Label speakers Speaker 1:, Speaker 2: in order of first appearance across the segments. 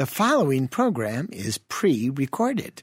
Speaker 1: The following program is pre recorded.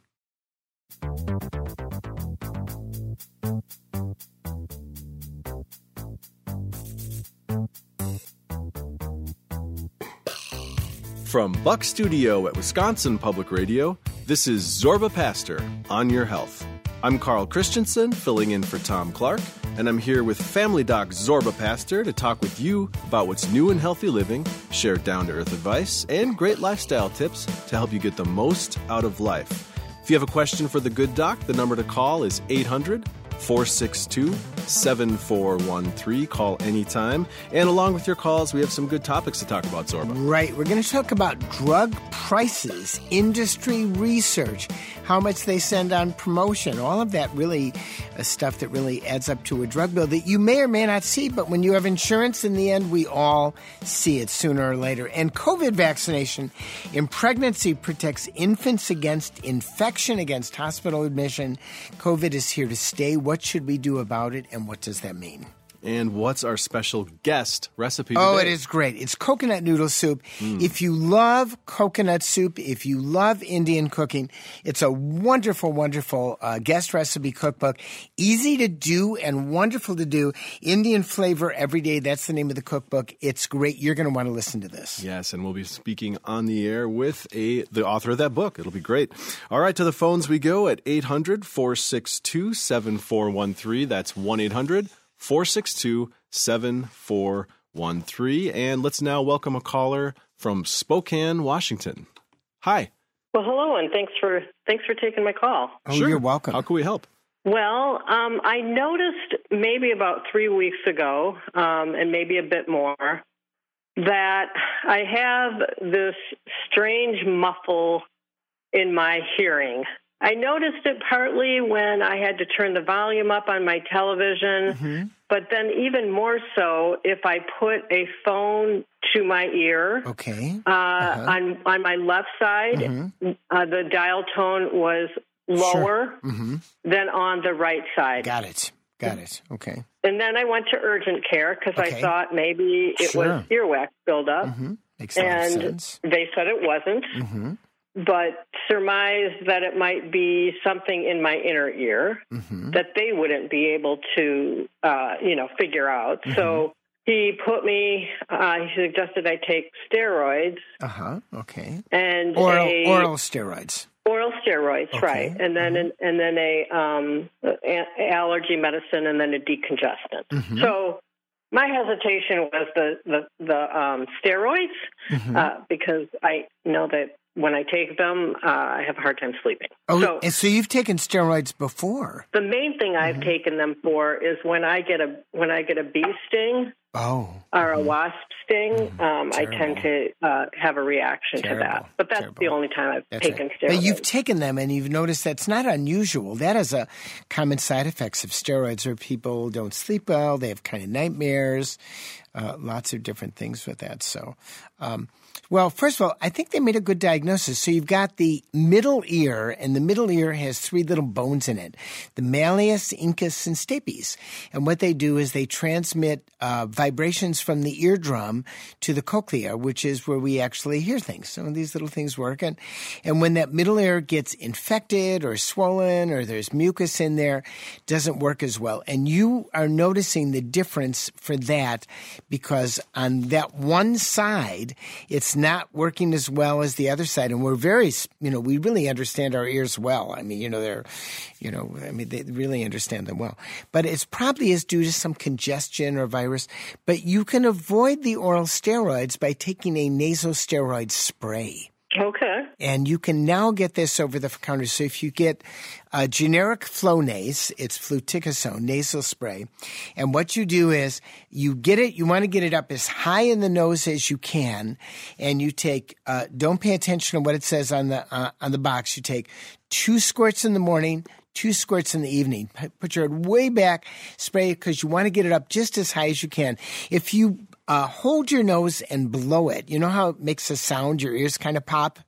Speaker 2: From Buck Studio at Wisconsin Public Radio, this is Zorba Paster on Your Health. I'm Carl Christensen, filling in for Tom Clark, and I'm here with Family Doc Zorba Paster to talk with you about what's new in healthy living, share down to earth advice, and great lifestyle tips to help you get the most out of life. If you have a question for the good doc, the number to call is 800 462 7413. Call anytime. And along with your calls, we have some good topics to talk about, Zorba.
Speaker 1: Right. We're going to talk about drug prices, industry research, how much they send on promotion, all of that really uh, stuff that really adds up to a drug bill that you may or may not see, but when you have insurance, in the end, we all see it sooner or later. And COVID vaccination in pregnancy protects infants against infection, against hospital admission. COVID is here to stay. What should we do about it, and what does that mean?
Speaker 2: And what's our special guest recipe?
Speaker 1: Oh,
Speaker 2: today?
Speaker 1: it is great. It's coconut noodle soup. If you love coconut soup, if you love Indian cooking, it's a wonderful, wonderful uh, guest recipe cookbook. Easy to do and wonderful to do. Indian flavor every day. That's the name of the cookbook. It's great. You're going to want to listen to this.
Speaker 2: Yes, and we'll be speaking on the air with a the author of that book. It'll be great. All right, to the phones we go at 800-462-7413. That's 1-800 462 7413. And let's now welcome a caller from Spokane, Washington. Hi.
Speaker 3: Well, hello, and thanks for thanks for taking my call.
Speaker 1: Oh, you're welcome.
Speaker 2: How can we help?
Speaker 3: Well, um, I noticed maybe about three weeks ago, um, and maybe a bit more, that I have this strange muffle in my hearing. I noticed it partly when I had to turn the volume up on my television,
Speaker 1: Mm-hmm.
Speaker 3: But then even more so if I put a phone to my ear.
Speaker 1: Okay.
Speaker 3: Uh, on on my left side, uh, the dial tone was lower
Speaker 1: Mm-hmm.
Speaker 3: than on the right side.
Speaker 1: Got it. Got it. Okay.
Speaker 3: And then I went to urgent care because
Speaker 1: Okay.
Speaker 3: I thought maybe it
Speaker 1: Sure.
Speaker 3: was earwax buildup,
Speaker 1: Mm-hmm. Makes
Speaker 3: and
Speaker 1: sense.
Speaker 3: they said it wasn't,
Speaker 1: Mm-hmm.
Speaker 3: But surmised that it might be something in my inner ear
Speaker 1: Mm-hmm.
Speaker 3: that they wouldn't be able to, uh, you know, figure out.
Speaker 1: Mm-hmm.
Speaker 3: So. He put me. Uh, he suggested I take steroids
Speaker 1: Uh huh. Okay.
Speaker 3: and
Speaker 1: Oral
Speaker 3: a,
Speaker 1: oral steroids.
Speaker 3: Oral steroids,
Speaker 1: Okay.
Speaker 3: right, and then an, and then a um, a- allergy medicine, and then a decongestant.
Speaker 1: Mhm.
Speaker 3: So my hesitation was the the, the um, steroids
Speaker 1: Mhm.
Speaker 3: uh, because I know that when I take them, uh, I have a hard time sleeping.
Speaker 1: oh,
Speaker 3: so
Speaker 1: so you've taken steroids before.
Speaker 3: the main thing I've
Speaker 1: Mm-hmm.
Speaker 3: taken them for is when I get a when I get a bee sting
Speaker 1: Oh.
Speaker 3: or a wasp sting, um, I tend to uh, have a reaction to that. But that's the only time I've
Speaker 1: That's
Speaker 3: taken
Speaker 1: right.
Speaker 3: steroids.
Speaker 1: But you've taken them and you've noticed that's not unusual. That is a common side effects of steroids where people don't sleep well, they have kind of nightmares, uh, lots of different things with that. So, um, well, first of all, I think they made a good diagnosis. So you've got the middle ear, and the middle ear has three little bones in it the malleus, incus, and stapes. And what they do is they transmit uh, vibrations from the eardrum to the cochlea, which is where we actually hear things. Some of these little things work. And, and when that middle ear gets infected or swollen or there's mucus in there, doesn't work as well. And you are noticing the difference for that because on that one side, it's not working as well as the other side. And we're very, you know, we really understand our ears well. I mean, you know, they're, you know, I mean, they really understand them well. But it's probably is due to some congestion or virus. But you can avoid the oral steroids by taking a nasal steroid spray.
Speaker 3: Okay.
Speaker 1: And you can now get this over the counter. So if you get a generic Flonase, it's fluticasone nasal spray. And what you do is you get it, you want to get it up as high in the nose as you can. And you take, uh, don't pay attention to what it says on the, uh, on the box. You take two squirts in the morning, two squirts in the evening. Put your head way back, spray it because you want to get it up just as high as you can. If you uh, hold your nose and blow it, you know how it makes a sound, your ears kind of pop?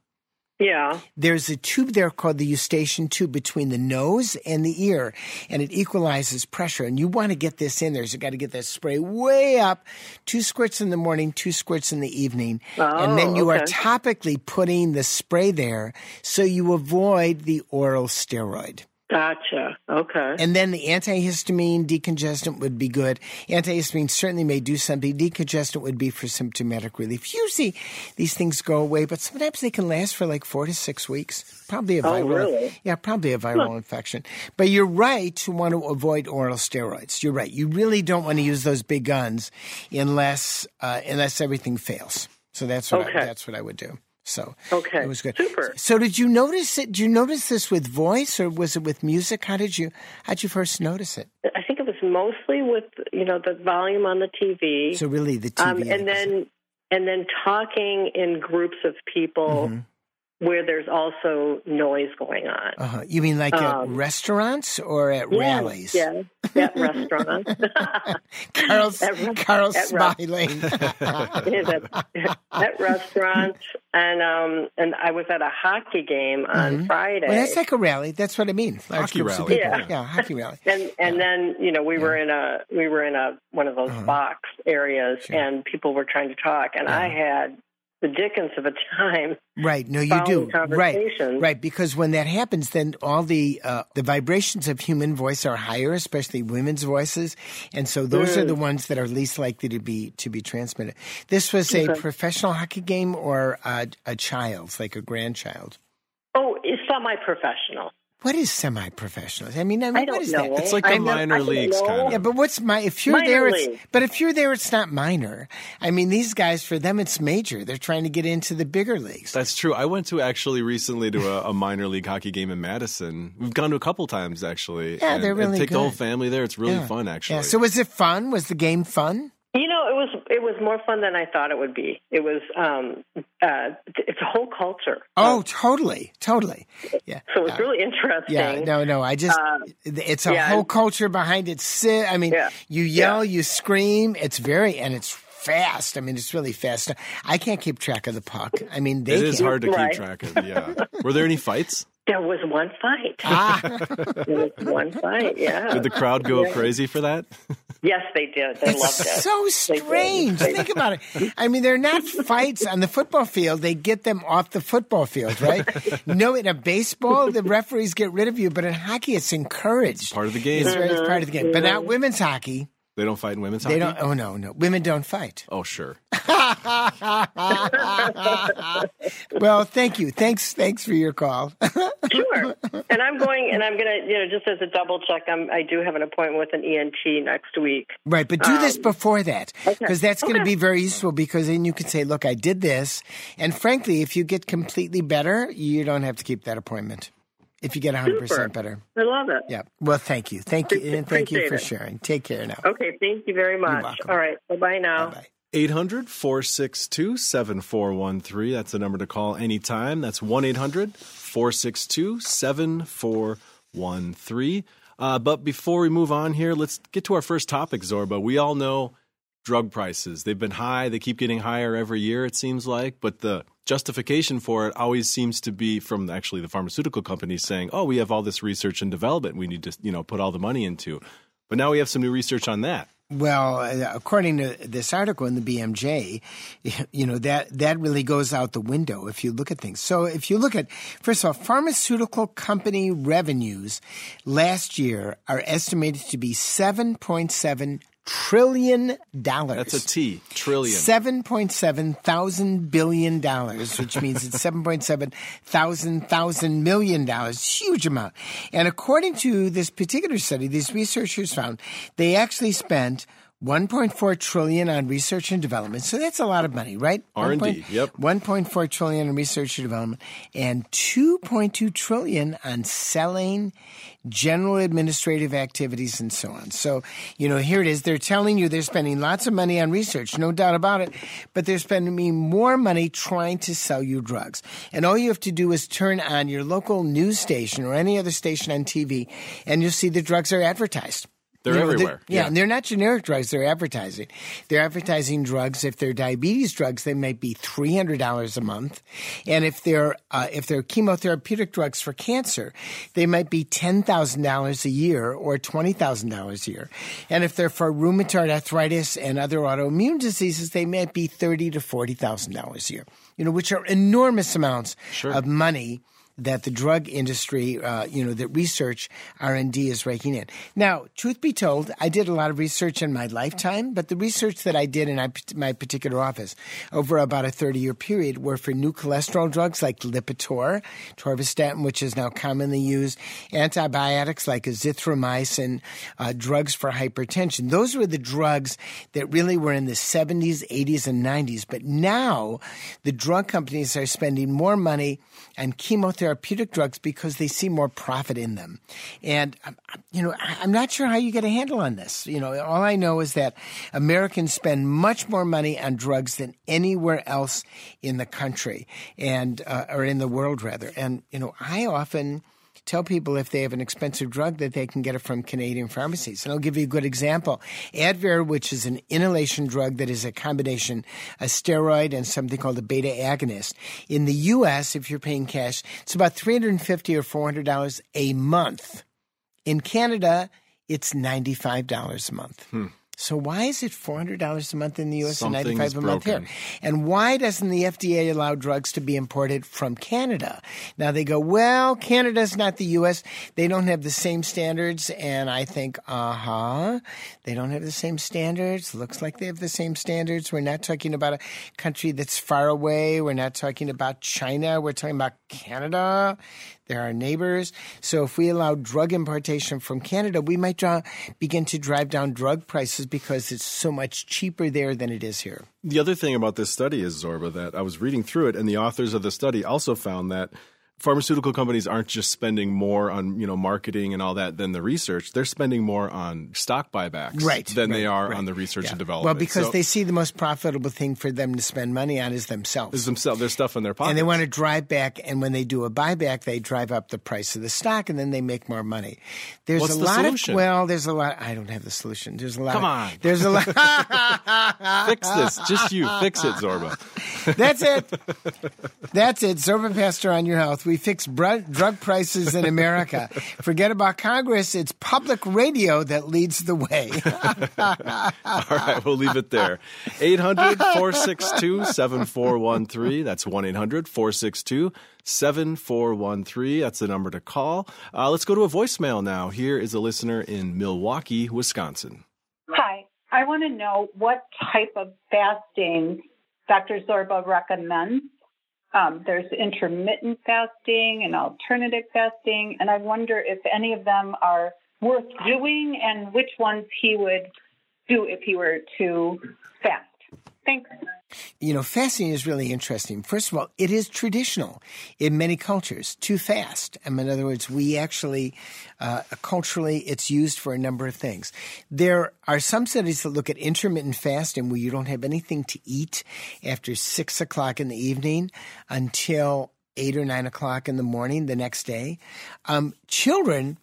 Speaker 3: Yeah.
Speaker 1: There's a tube there called the eustachian tube between the nose and the ear, and it equalizes pressure. And you want to get this in there, so you got to get that spray way up. Two squirts in the morning, two squirts in the evening,
Speaker 3: Oh,
Speaker 1: and then you are topically putting the spray there, so you avoid the oral steroid.
Speaker 3: Gotcha. Okay.
Speaker 1: And then the antihistamine decongestant would be good. Antihistamine certainly may do something. Decongestant would be for symptomatic relief. Usually these things go away, but sometimes they can last for like four to six weeks. Probably a viral.
Speaker 3: Oh,
Speaker 1: viral.
Speaker 3: really?
Speaker 1: Yeah, probably a viral infection. But you're right to want to avoid oral steroids. You're right. You really don't want to use those big guns unless uh, unless everything fails. So that's what I, that's what I would do. So
Speaker 3: Okay.
Speaker 1: it was good.
Speaker 3: Super.
Speaker 1: So did you notice it? Did you notice this with voice or was it with music? How did you how did you first notice it?
Speaker 3: I think it was mostly with you know the volume on the TV,
Speaker 1: So really the TV.
Speaker 3: um, and then and then talking in groups of people
Speaker 1: Mm-hmm.
Speaker 3: Where there's also noise going on.
Speaker 1: uh-huh. you mean like at
Speaker 3: um,
Speaker 1: restaurants or at
Speaker 3: Yeah,
Speaker 1: rallies?
Speaker 3: Yeah, at restaurants.
Speaker 1: Carl's
Speaker 3: At re-
Speaker 1: Carl's
Speaker 3: at
Speaker 1: smiling.
Speaker 3: at, at restaurants, and um, and I was at a hockey game on Friday.
Speaker 1: Mm-hmm. well, that's like a rally. That's what I mean. Large
Speaker 2: Hockey rally.
Speaker 3: Yeah.
Speaker 1: yeah, hockey rally.
Speaker 3: and and then you know we were in a we were in a one of those box areas,
Speaker 1: Uh-huh. Sure.
Speaker 3: and people were trying to talk, and I had the dickens of a time.
Speaker 1: Right. No, you do. Right. Right. Because when that happens, then all the uh, the vibrations of human voice are higher, especially women's voices, and so those
Speaker 3: Mm.
Speaker 1: are the ones that are least likely to be to be transmitted. This was a professional hockey game or a, a child's, like a grandchild.
Speaker 3: Oh, it's semi-professional.
Speaker 1: What is semi-professional? I mean, I mean,
Speaker 3: I
Speaker 1: what
Speaker 3: know.
Speaker 1: that?
Speaker 2: It's like
Speaker 3: I
Speaker 2: the
Speaker 3: know-
Speaker 2: minor
Speaker 3: I
Speaker 2: leagues kind of.
Speaker 1: Yeah, but what's my if you're
Speaker 3: Minor
Speaker 1: there? It's, but if you're there, it's not minor. I mean, these guys for them it's major. They're trying to get into the bigger leagues.
Speaker 2: That's true. I went to actually recently to a, a minor league hockey game in Madison. We've gone to a couple times actually.
Speaker 1: Yeah,
Speaker 2: and,
Speaker 1: they're
Speaker 2: and
Speaker 1: really
Speaker 2: take the whole family there. It's really
Speaker 1: Yeah.
Speaker 2: fun actually.
Speaker 1: Yeah. So was it fun? Was the game fun?
Speaker 3: You know, it was it was more fun than I thought it would be. It was um, uh, it's a whole culture.
Speaker 1: Oh, totally, totally. Yeah.
Speaker 3: so it's
Speaker 1: yeah.
Speaker 3: really interesting.
Speaker 1: Yeah, no, no. I just,
Speaker 3: Uh,
Speaker 1: it's a
Speaker 3: yeah.
Speaker 1: whole culture behind it. Si- I mean,
Speaker 3: Yeah.
Speaker 1: you yell, you scream. It's very, and it's fast. I mean, it's really fast. I can't keep track of the puck. I mean, they
Speaker 2: it is
Speaker 1: can't.
Speaker 2: hard to
Speaker 3: Right.
Speaker 2: keep track of. Yeah. Were there any fights?
Speaker 3: There was one fight.
Speaker 1: Ah,
Speaker 3: there was one fight. Yeah.
Speaker 2: Did the crowd go crazy for that?
Speaker 3: yes, they did. They
Speaker 1: it's
Speaker 3: loved it.
Speaker 1: so
Speaker 3: did.
Speaker 1: strange.
Speaker 3: They-
Speaker 1: Think about it. I mean, they're not fights on the football field. They get them off the football field, right? no, in a baseball, the referees get rid of you, but in hockey, it's encouraged.
Speaker 2: It's Part of the game.
Speaker 1: It's, it's part of the game, but not women's hockey.
Speaker 2: They don't fight in women's
Speaker 1: They
Speaker 2: hockey.
Speaker 1: don't. Oh no, no, women don't fight.
Speaker 2: Oh sure.
Speaker 1: well, thank you. Thanks, thanks for your call.
Speaker 3: Sure. And I'm going, and I'm going to, you know, just as a double check, I'm, I do have an appointment with an ENT next week.
Speaker 1: right, but do this before that
Speaker 3: Um, okay.
Speaker 1: because that's going to
Speaker 3: Okay.
Speaker 1: be very useful. Because then you can say, "Look, I did this," and frankly, if you get completely better, you don't have to keep that appointment. If you get 100
Speaker 3: Super.
Speaker 1: percent better,
Speaker 3: I love it.
Speaker 1: yeah. Well, thank you, thank you, and thank you for
Speaker 3: it.
Speaker 1: sharing. Take care now.
Speaker 3: Okay. Thank you very much.
Speaker 1: welcome.
Speaker 3: All right. Bye bye now.
Speaker 1: Bye.
Speaker 2: 800 462 7413. That's the number to call anytime. That's 1 800 462 7413. Uh, but before we move on here, let's get to our first topic, Zorba. We all know drug prices. They've been high, they keep getting higher every year, it seems like. But the justification for it always seems to be from actually the pharmaceutical companies saying, oh, we have all this research and development we need to you know, put all the money into. But now we have some new research on that.
Speaker 1: Well, uh, according to this article in the BMJ, you know that that really goes out the window if you look at things. So if you look at first of all, pharmaceutical company revenues last year are estimated to be seven point seven trillion dollars.
Speaker 2: That's a T, trillion.
Speaker 1: Seven point seven thousand billion dollars, which means it's seven point seven thousand thousand million dollars, huge amount. And according to this particular study, these researchers found they actually spent 1.4 trillion on research and development. So that's a lot of money, right?
Speaker 2: R&D, yep.
Speaker 1: 1.4 trillion on research and development and 2.2 trillion on selling general administrative activities and so on. So, you know, here it is. They're telling you they're spending lots of money on research, no doubt about it, but they're spending more money trying to sell you drugs. And all you have to do is turn on your local news station or any other station on TV and you'll see the drugs are advertised.
Speaker 2: They're
Speaker 1: You know,
Speaker 2: everywhere.
Speaker 1: yeah, and they're not generic drugs. They're advertising. They're advertising drugs. If they're diabetes drugs, they might be three hundred dollars a month, and if they're uh, if they're chemotherapeutic drugs for cancer, they might be ten thousand dollars a year or twenty thousand dollars a year. And if they're for rheumatoid arthritis and other autoimmune diseases, they might be thirty to forty thousand dollars a year. You know, which are enormous amounts of money that the drug industry, uh, you know, that research R and D is raking in. Now, truth be told, I did a lot of research in my lifetime, but the research that I did in my particular office over about a thirty-year period were for new cholesterol drugs like Lipitor, Torvastatin, which is now commonly used, antibiotics like azithromycin, uh, drugs for hypertension. Those were the drugs that really were in the 70s, 80s, and 90s. But now, the drug companies are spending more money on chemotherapeutic drugs because they see more profit in them. And, um, you know, I'm not sure how you get a handle on this. You know, all I know is that Americans spend much more money on drugs than anywhere else in the country and, uh, or in the world rather. And, you know, I often, tell people if they have an expensive drug that they can get it from Canadian pharmacies. And I'll give you a good example. Advair, which is an inhalation drug that is a combination, a steroid and something called a beta agonist. In the U.S., if you're paying cash, it's about 350 or $400 a month. In Canada, it's $95 a month.
Speaker 2: Hmm.
Speaker 1: So why is it four hundred dollars a month in the U.S.
Speaker 2: Something's
Speaker 1: and ninety five a month here? And why doesn't the FDA allow drugs to be imported from Canada? Now they go, well, Canada's not the U.S. They don't have the same standards, and I think, uh huh, they don't have the same standards. Looks like they have the same standards. We're not talking about a country that's far away. We're not talking about China. We're talking about Canada. They're our neighbors. So if we allow drug importation from Canada, we might draw, begin to drive down drug prices because it's so much cheaper there than it is here.
Speaker 2: The other thing about this study is, Zorba, that I was reading through it, and the authors of the study also found that pharmaceutical companies aren't just spending more on you know marketing and all that than the research. They're spending more on stock buybacks
Speaker 1: Right,
Speaker 2: than they are
Speaker 1: right.
Speaker 2: on the research
Speaker 1: Yeah.
Speaker 2: and development.
Speaker 1: Well, because
Speaker 2: So-
Speaker 1: they see the most profitable thing for them to spend money on is themselves.
Speaker 2: is themselves there's stuff in their pockets.
Speaker 1: and they want to drive back, and when they do a buyback, they drive up the price of the stock, and then they make more money. There's
Speaker 2: What's
Speaker 1: a
Speaker 2: the
Speaker 1: lot
Speaker 2: solution?
Speaker 1: of well, there's a lot. I don't have the solution. There's a lot.
Speaker 2: Come
Speaker 1: of-
Speaker 2: on.
Speaker 1: There's a lot.
Speaker 2: fix this. Just you fix it, Zorba.
Speaker 1: That's it. That's it. Zorba Paster on your health. We fix br- drug prices in America. Forget about Congress. It's public radio that leads the way.
Speaker 2: All right, we'll leave it there. 800 462 7413. That's 1 800 462 7413. That's the number to call. Uh, let's go to a voicemail now. Here is a listener in Milwaukee, Wisconsin.
Speaker 4: Hi. I want to know what type of fasting Dr. Zorba recommends. Um, there's intermittent fasting and alternative fasting, and I wonder if any of them are worth doing and which ones he would do if he were to fast. Thanks.
Speaker 1: you know, fasting is really interesting. First of all, it is traditional in many cultures to fast. I mean, in other words, we actually, uh, culturally, it's used for a number of things. There are some studies that look at intermittent fasting where you don't have anything to eat after six o'clock in the evening until eight or nine o'clock in the morning the next day. Um, children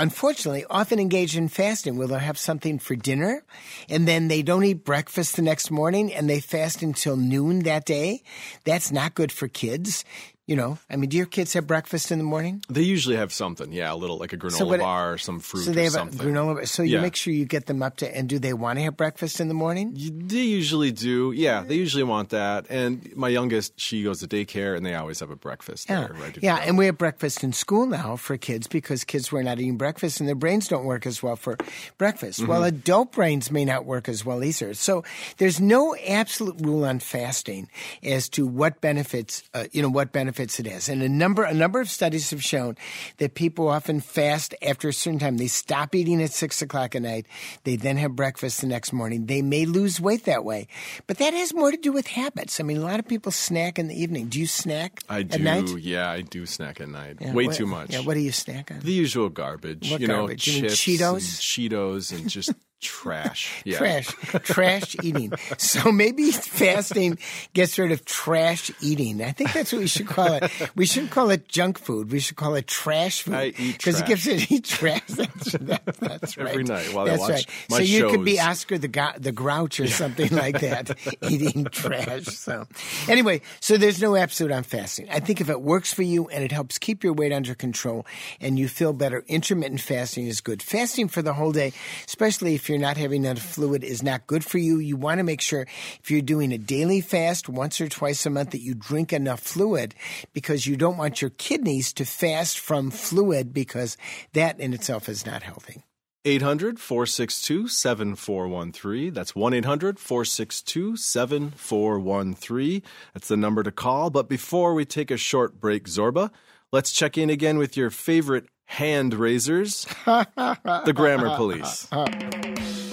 Speaker 1: unfortunately, often engage in fasting where they'll have something for dinner and then they don't eat breakfast the next morning and they fast until noon that day. That's not good for kids. You know, I mean, do your kids have breakfast in the morning?
Speaker 2: They usually have something, yeah, a little like a granola
Speaker 1: So what-
Speaker 2: bar or some fruit
Speaker 1: So they
Speaker 2: or
Speaker 1: have
Speaker 2: something.
Speaker 1: a granola. bar. So you
Speaker 2: Yeah.
Speaker 1: make sure you get them up to, and do they want to have breakfast in the morning?
Speaker 2: They usually do. Yeah, they usually want that. And my youngest, she goes to daycare, and they always have a breakfast
Speaker 1: Yeah,
Speaker 2: there
Speaker 1: yeah, and we have breakfast in school now for kids because kids were not eating breakfast and their brains don't work as well for breakfast. Well,
Speaker 2: Mm-hmm.
Speaker 1: adult brains may not work as well either. So there's no absolute rule on fasting as to what benefits, uh, you know, what benefits it has. And a number, a number of studies have shown that people often fast after a certain time. They stop eating at six o'clock at night. They then have breakfast the next morning. They may lose weight that way, but that has more to do with habits. I mean, a lot of people snack in the evening. Do you snack
Speaker 2: I
Speaker 1: at
Speaker 2: do.
Speaker 1: night?
Speaker 2: Yeah, I do snack at night.
Speaker 1: Yeah,
Speaker 2: Way
Speaker 1: what-
Speaker 2: too much.
Speaker 1: Yeah, what do you snack on?
Speaker 2: the usual garbage.
Speaker 1: What
Speaker 2: you know,
Speaker 1: garbage? You mean
Speaker 2: chips,
Speaker 1: Cheetos?
Speaker 2: and Cheetos, and just Trash. Yeah.
Speaker 1: trash, trash eating. So maybe fasting gets rid of trash eating. I think that's what we should call it. We shouldn't call it junk food. We should call it trash food
Speaker 2: I eat
Speaker 1: because it gives it eat trash. That's, that, that's right.
Speaker 2: Every night while I watch
Speaker 1: right.
Speaker 2: my
Speaker 1: so you could be. Oscar the Go- the Grouch or something like that, eating trash. So anyway, so there's no absolute on fasting. I think if it works for you and it helps keep your weight under control and you feel better, intermittent fasting is good. Fasting for the whole day, especially if you're not having enough fluid, is not good for you. You want to make sure if you're doing a daily fast once or twice a month that you drink enough fluid because you don't want your kidneys to fast from fluid because that in itself is not healthy.
Speaker 2: 800 462 7413. That's 1 800 462 7413. That's the number to call. But before we take a short break, Zorba, let's check in again with your favorite hand raisers, the Grammar Police.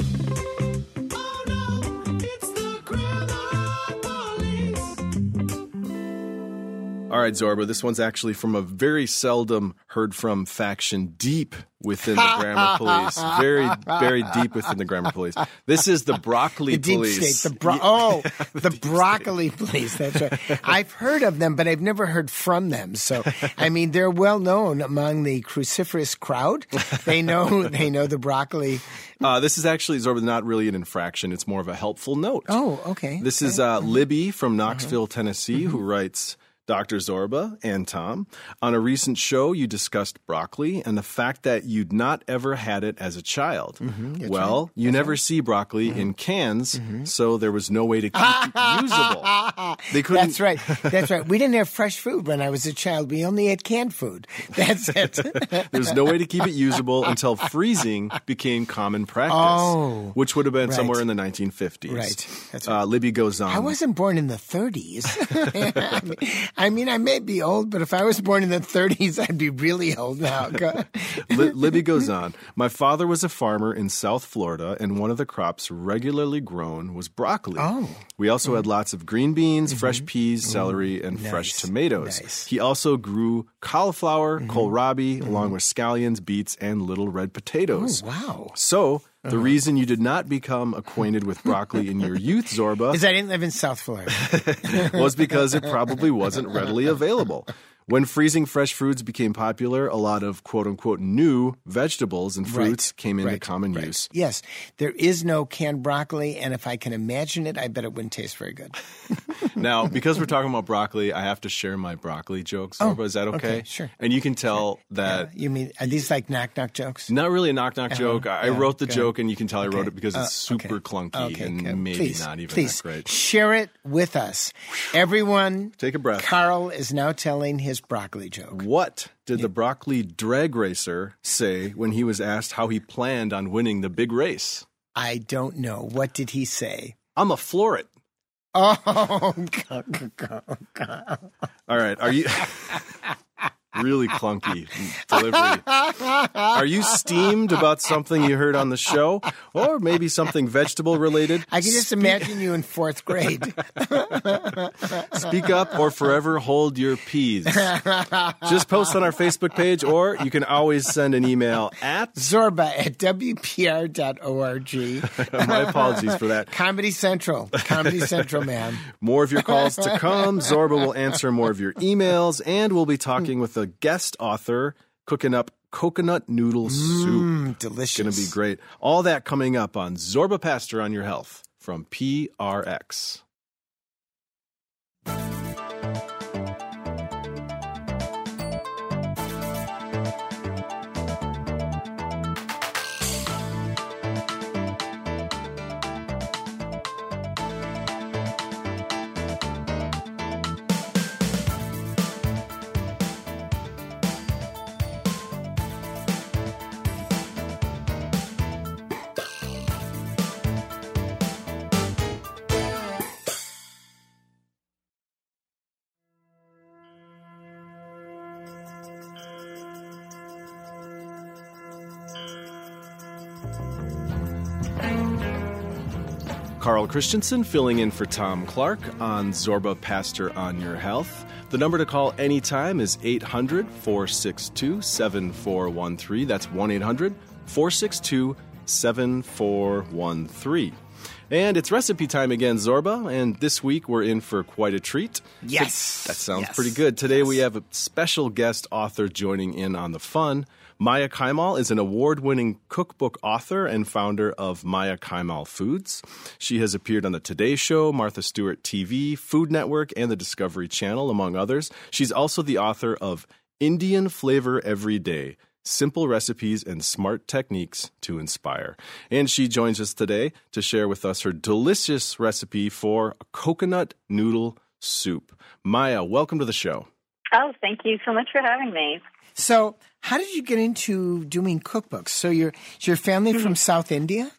Speaker 2: All right, Zorba, this one's actually from a very seldom heard from faction deep within the Grammar Police. Very, very deep within the Grammar Police. This is the Broccoli
Speaker 1: The deep
Speaker 2: Police.
Speaker 1: state, the bro- oh, the broccoli police. That's right. I've heard of them, but I've never heard from them. So, I mean, they're well known among the cruciferous crowd. They know, they know the broccoli.
Speaker 2: Uh, this is actually, Zorba, not really an infraction. It's more of a helpful note.
Speaker 1: Oh, okay.
Speaker 2: This is uh, Libby from Knoxville, Tennessee,
Speaker 1: Mm-hmm.
Speaker 2: who writes Dr. Zorba and Tom. On a recent show, you discussed broccoli and the fact that you'd not ever had it as a child.
Speaker 1: Mm-hmm.
Speaker 2: well, you never see broccoli in cans,
Speaker 1: Mm-hmm.
Speaker 2: so there was no way to keep it usable. They couldn't.
Speaker 1: That's right. That's right. We didn't have fresh food when I was a child. We only had canned food. That's it.
Speaker 2: There's no way to keep it usable until freezing became common practice,
Speaker 1: Oh.
Speaker 2: which would have been
Speaker 1: Right.
Speaker 2: somewhere in the 1950s.
Speaker 1: Right. That's right.
Speaker 2: Uh, Libby goes on.
Speaker 1: I wasn't born in the 30s. I, mean, I mean, I may be old, but if I was born in the 30s, I'd be really old now.
Speaker 2: Li- Libby goes on. My father was a farmer in South Florida, and one of the crops regularly grown was broccoli.
Speaker 1: Oh.
Speaker 2: We also had lots of green beans, mm-hmm. fresh peas, mm-hmm. celery, and fresh tomatoes.
Speaker 1: Nice.
Speaker 2: He also grew cauliflower, mm-hmm. kohlrabi, along with scallions, beets, and little red potatoes.
Speaker 1: Oh, wow.
Speaker 2: So, the uh-huh. reason you did not become acquainted with broccoli in your youth, Zorba,
Speaker 1: Because I didn't live in South Florida.
Speaker 2: was because it probably wasn't readily available. When freezing fresh foods became popular, a lot of quote unquote new vegetables and fruits came into
Speaker 1: right,
Speaker 2: common
Speaker 1: right.
Speaker 2: use.
Speaker 1: Yes, there is no canned broccoli, and if I can imagine it, I bet it wouldn't taste very good.
Speaker 2: Now, because we're talking about broccoli, I have to share my broccoli jokes. Zorba, is that okay?
Speaker 1: Oh, okay, sure.
Speaker 2: And you can tell that
Speaker 1: You mean are these like knock knock jokes?
Speaker 2: not really a knock knock joke. I, I
Speaker 1: Uh-huh.
Speaker 2: wrote the joke, and you can tell I wrote it because it's
Speaker 1: Uh, okay.
Speaker 2: super clunky
Speaker 1: Okay,
Speaker 2: and
Speaker 1: good.
Speaker 2: maybe
Speaker 1: please,
Speaker 2: not even
Speaker 1: please
Speaker 2: that great.
Speaker 1: Share it with us, everyone.
Speaker 2: Take a breath.
Speaker 1: Carl is now telling his broccoli joke.
Speaker 2: What did the broccoli drag racer say when he was asked how he planned on winning the big race?
Speaker 1: I don't know. What did he say?
Speaker 2: I'm a floor it.
Speaker 1: Oh, go, go, go, go.
Speaker 2: All right. Are you really clunky delivery? Are you steamed about something you heard on the show, or maybe something vegetable related?
Speaker 1: I can just imagine you in fourth grade.
Speaker 2: Speak up or forever hold your peas. Just post on our Facebook page, or you can always send an email at.
Speaker 1: Zorba at WPR.org.
Speaker 2: My apologies for that.
Speaker 1: Comedy Central. Comedy Central, man.
Speaker 2: More of your calls to come. Zorba will answer more of your emails, and we'll be talking with a guest author cooking up coconut noodle soup.
Speaker 1: Mm, delicious.
Speaker 2: Going to be great. All that coming up on Zorba Paster on Your Health from PRX. Christensen filling in for Tom Clark on Zorba Paster on Your Health. The number to call anytime is 800 462 7413. That's 1 800 462 7413. And it's recipe time again, Zorba, and this week we're in for quite a treat.
Speaker 1: Yes.
Speaker 2: That sounds
Speaker 1: Yes.
Speaker 2: pretty good. Today we have a special guest author joining in on the fun. Maya Kaimal is an award winning cookbook author and founder of Maya Kaimal Foods. She has appeared on The Today Show, Martha Stewart TV, Food Network, and the Discovery Channel, among others. She's also the author of Indian Flavor Every Day Simple Recipes and Smart Techniques to Inspire. And she joins us today to share with us her delicious recipe for coconut noodle soup. Maya, welcome to the show.
Speaker 5: Oh, thank you so much for having me.
Speaker 1: So, how did you get into doing cookbooks? So, your is your family
Speaker 5: Mm-hmm.
Speaker 1: from South India?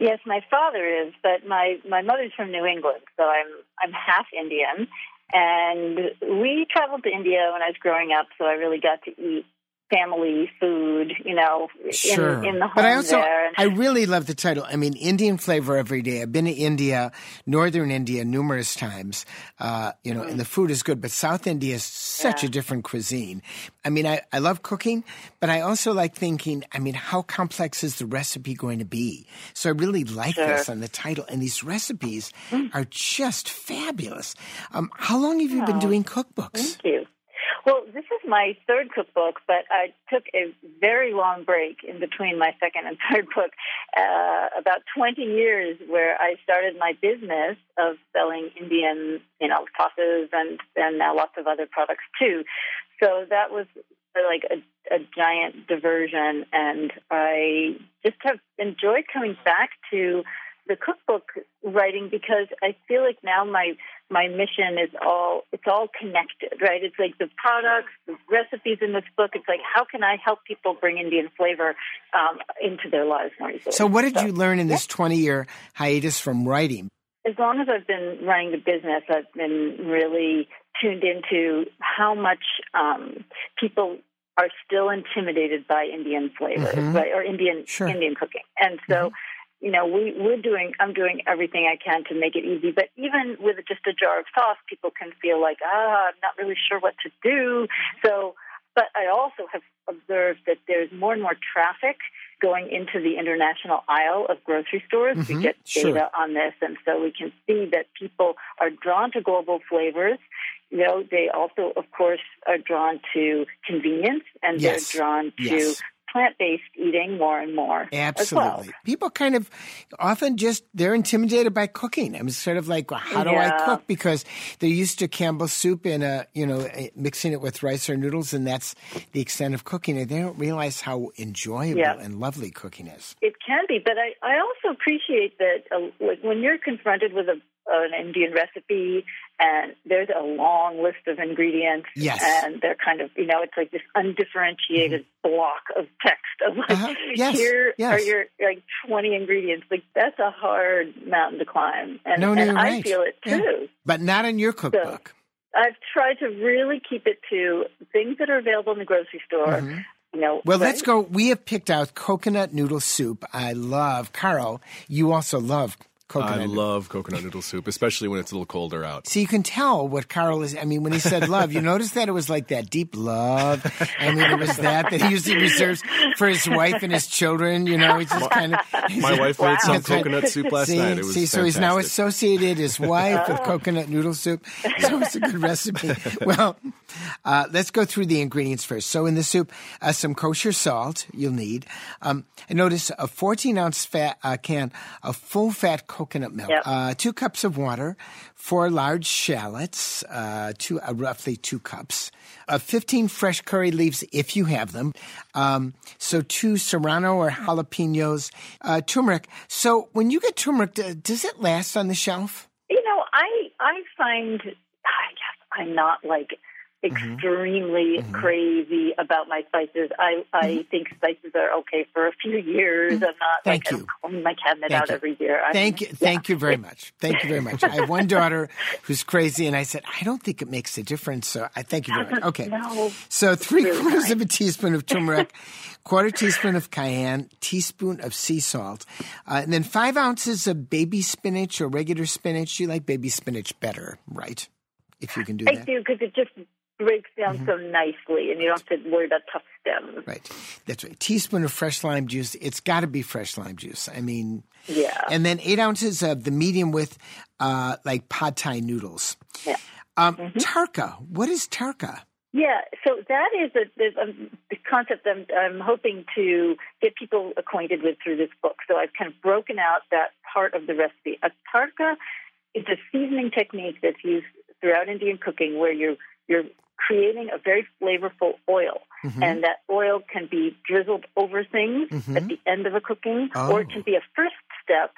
Speaker 5: Yes, my father is, but my my mother's from New England, so I'm I'm half Indian. And we traveled to India when I was growing up, so I really got to eat family food, you know,
Speaker 1: Sure.
Speaker 5: in, in the home
Speaker 1: but I also
Speaker 5: there.
Speaker 1: I really love the title. I mean, Indian flavor every day. I've been to India, northern India, numerous times. Uh, you know, and the food is good, but South India is such a different cuisine. I mean, I, I love cooking, but I also like thinking. I mean, how complex is the recipe going to be? So I really like this on the title, and these recipes are just fabulous. Um, how long have you been doing cookbooks?
Speaker 5: Thank you. Well, this is my third cookbook, but I took a very long break in between my second and third book, uh, about 20 years, where I started my business of selling Indian, you know, sauces and and now lots of other products too. So that was like a, a giant diversion, and I just have enjoyed coming back to the cookbook writing because I feel like now my my mission is all it's all connected, right? It's like the products, the recipes in this book. It's like how can I help people bring Indian flavor um, into their lives more easily?
Speaker 1: So, what did you learn in this twenty-year hiatus from writing?
Speaker 5: as long as I've been running the business, I've been really tuned into how much um, people are still intimidated by Indian flavors,
Speaker 1: Mhm.
Speaker 5: right, or Indian
Speaker 1: Sure. Mm-hmm.
Speaker 5: Indian cooking, and so. You know, we, we're doing, I'm doing everything I can to make it easy. But even with just a jar of sauce, people can feel like, ah, I'm not really sure what to do. So, but I also have observed that there's more and more traffic going into the international aisle of grocery stores.
Speaker 1: Mhm,
Speaker 5: We get
Speaker 1: sure.
Speaker 5: data on this, and so we can see that people are drawn to global flavors. You know, they also, of course, are drawn to convenience, and
Speaker 1: Yes.
Speaker 5: they're drawn to
Speaker 1: Yes.
Speaker 5: Plant-based eating more and more. as well.
Speaker 1: Absolutely. People kind of often just they're intimidated by cooking. I'm sort of like, well, how do I cook? Because they're used to Campbell's soup and a you know eh, mixing it with rice or noodles, and that's the extent of cooking. And they don't realize how enjoyable
Speaker 5: Yeah.
Speaker 1: and lovely cooking is.
Speaker 5: It can be, but I, I also appreciate that uh, like when you're confronted with a, an Indian recipe and there's a long list of ingredients,
Speaker 1: Yes.
Speaker 5: and they're kind of you know it's like this undifferentiated block of text of like
Speaker 1: Uh-huh. Yes,
Speaker 5: here
Speaker 1: yes.
Speaker 5: are your like 20 ingredients. Like that's a hard mountain to climb, and,
Speaker 1: No, no,
Speaker 5: and I
Speaker 1: right.
Speaker 5: feel it
Speaker 1: Yeah.
Speaker 5: too.
Speaker 1: But not in your cookbook.
Speaker 5: I've tried to really keep it to things that are available in the grocery store. You know,
Speaker 1: Mm-hmm. Well,
Speaker 5: right?
Speaker 1: let's go. We have picked out coconut noodle soup. I love. Carl, you also love coconut.
Speaker 2: I love coconut noodle soup, especially when it's a little colder out.
Speaker 1: So you can tell what Carl is. I mean, when he said love, you notice that it was like that deep love. I mean, it was that that he usually reserves for his wife and his children. You know, he's just kind of.
Speaker 2: My wife made some
Speaker 1: That's right.
Speaker 2: coconut soup last
Speaker 1: see,
Speaker 2: night. It was
Speaker 1: see, so he's now associated his wife with coconut noodle soup. So it's a good recipe. Well, uh, let's go through the ingredients first. So in the soup, uh, some kosher salt you'll need. Um, I notice a 14 ounce fat uh, can of full fat coconut milk,
Speaker 5: Yep.
Speaker 1: uh, two cups of water, four large shallots, uh, two uh, roughly two cups, uh, 15 fresh curry leaves if you have them. Um, so two serrano or jalapenos, uh, turmeric. So when you get turmeric, does it last on the shelf?
Speaker 5: You know, I I find I guess I'm not like
Speaker 1: Mm-hmm.
Speaker 5: extremely crazy about my spices. I I think spices are okay for a few years. I'm not
Speaker 1: Mm-hmm. Thank
Speaker 5: like
Speaker 1: you.
Speaker 5: I'm my cabinet
Speaker 1: Thank
Speaker 5: out
Speaker 1: you.
Speaker 5: every year. I'm,
Speaker 1: Thank you, thank you very much. Thank you very much. I have one daughter who's crazy, and I said I don't think it makes a difference. So I thank you very much. Okay,
Speaker 5: No.
Speaker 1: so three
Speaker 5: Really
Speaker 1: quarters
Speaker 5: nice.
Speaker 1: of a teaspoon of turmeric, quarter teaspoon of cayenne, teaspoon of sea salt, uh, and then five ounces of baby spinach or regular spinach. You like baby spinach better, right? If you can do
Speaker 5: I
Speaker 1: that.
Speaker 5: do because it just breaks down mm-hmm. so nicely, and you don't have to worry about tough stems.
Speaker 1: Right. That's right. Teaspoon of fresh lime juice. It's got to be fresh lime juice. I mean,
Speaker 5: yeah.
Speaker 1: And then eight ounces of the medium with, uh, like pad thai noodles.
Speaker 5: Yeah.
Speaker 1: Um, mm-hmm. Tarka. What is tarka?
Speaker 5: Yeah, so that is a, a, a concept I'm, I'm, hoping to get people acquainted with through this book. So I've kind of broken out that part of the recipe. A tarka is a seasoning technique that's used throughout Indian cooking where you're you're creating a very flavorful oil. Mm-hmm. And that oil can be drizzled over things mm-hmm. at the end of a cooking, oh. or it can be a first step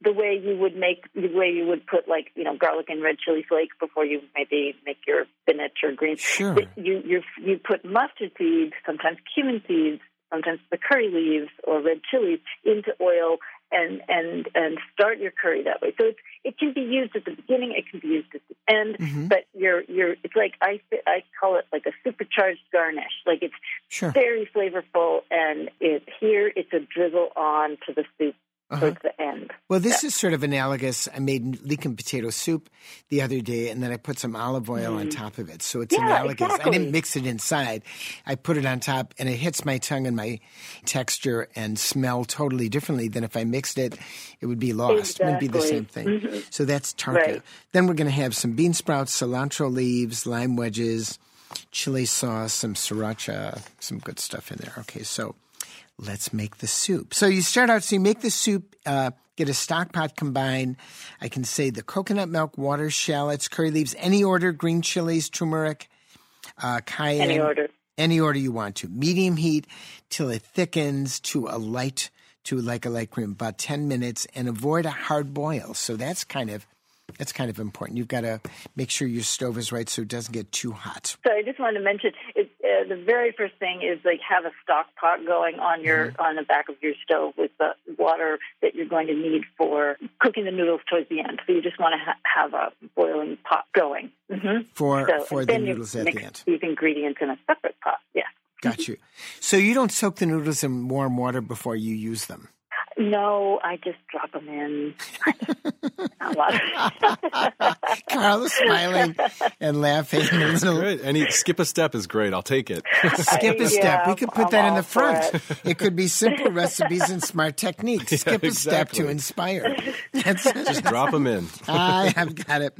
Speaker 5: the way you would make the way you would put like you know garlic and red chili flakes before you maybe make your spinach or greens.
Speaker 1: Sure.
Speaker 5: You you you put mustard seeds, sometimes cumin seeds, sometimes the curry leaves or red chilies into oil and and and start your curry that way. So it's it can be used at the beginning, it can be used at the end, mm-hmm. but you're you're it's like I I call it like a supercharged garnish. Like it's
Speaker 1: sure.
Speaker 5: very flavorful and it here it's a drizzle on to the soup uh-huh. towards the end.
Speaker 1: Well, this yeah. is sort of analogous. I made leek and potato soup the other day, and then I put some olive oil mm. on top of it. So it's
Speaker 5: yeah,
Speaker 1: analogous.
Speaker 5: Exactly.
Speaker 1: I didn't mix it inside. I put it on top, and it hits my tongue and my texture and smell totally differently than if I mixed it. It would be lost.
Speaker 5: Exactly.
Speaker 1: It wouldn't be the same thing.
Speaker 5: Mm-hmm.
Speaker 1: So that's tarka.
Speaker 5: Right.
Speaker 1: Then we're going to have some bean sprouts, cilantro leaves, lime wedges, chili sauce, some sriracha, some good stuff in there. Okay, so let's make the soup. So you start out, so you make the soup, uh, get a stock pot combine. I can say the coconut milk, water, shallots, curry leaves, any order, green chilies, turmeric, uh, cayenne.
Speaker 5: Any order.
Speaker 1: Any order you want to. Medium heat till it thickens to a light, to like a light cream, about 10 minutes, and avoid a hard boil. So that's kind of that's kind of important. You've got to make sure your stove is right so it doesn't get too hot.
Speaker 5: So I just wanted to mention it, uh, the very first thing is like have a stock pot going on your mm-hmm. on the back of your stove with the water that you're going to need for cooking the noodles towards the end. So you just want to ha- have a boiling pot going
Speaker 1: mm-hmm. for so for the noodles at the end.
Speaker 5: These ingredients in a separate pot. Yeah.
Speaker 1: Got you. So you don't soak the noodles in warm water before you use them.
Speaker 5: No, I just drop them in.
Speaker 1: Carl is smiling and laughing a little.
Speaker 2: Great. Any skip a step is great. I'll take it.
Speaker 1: skip a step. we could put I'm that in the front. It. it. could be simple recipes and smart techniques. Yeah, skip a exactly. step to inspire.
Speaker 2: That's Just drop them in.
Speaker 1: I have got it.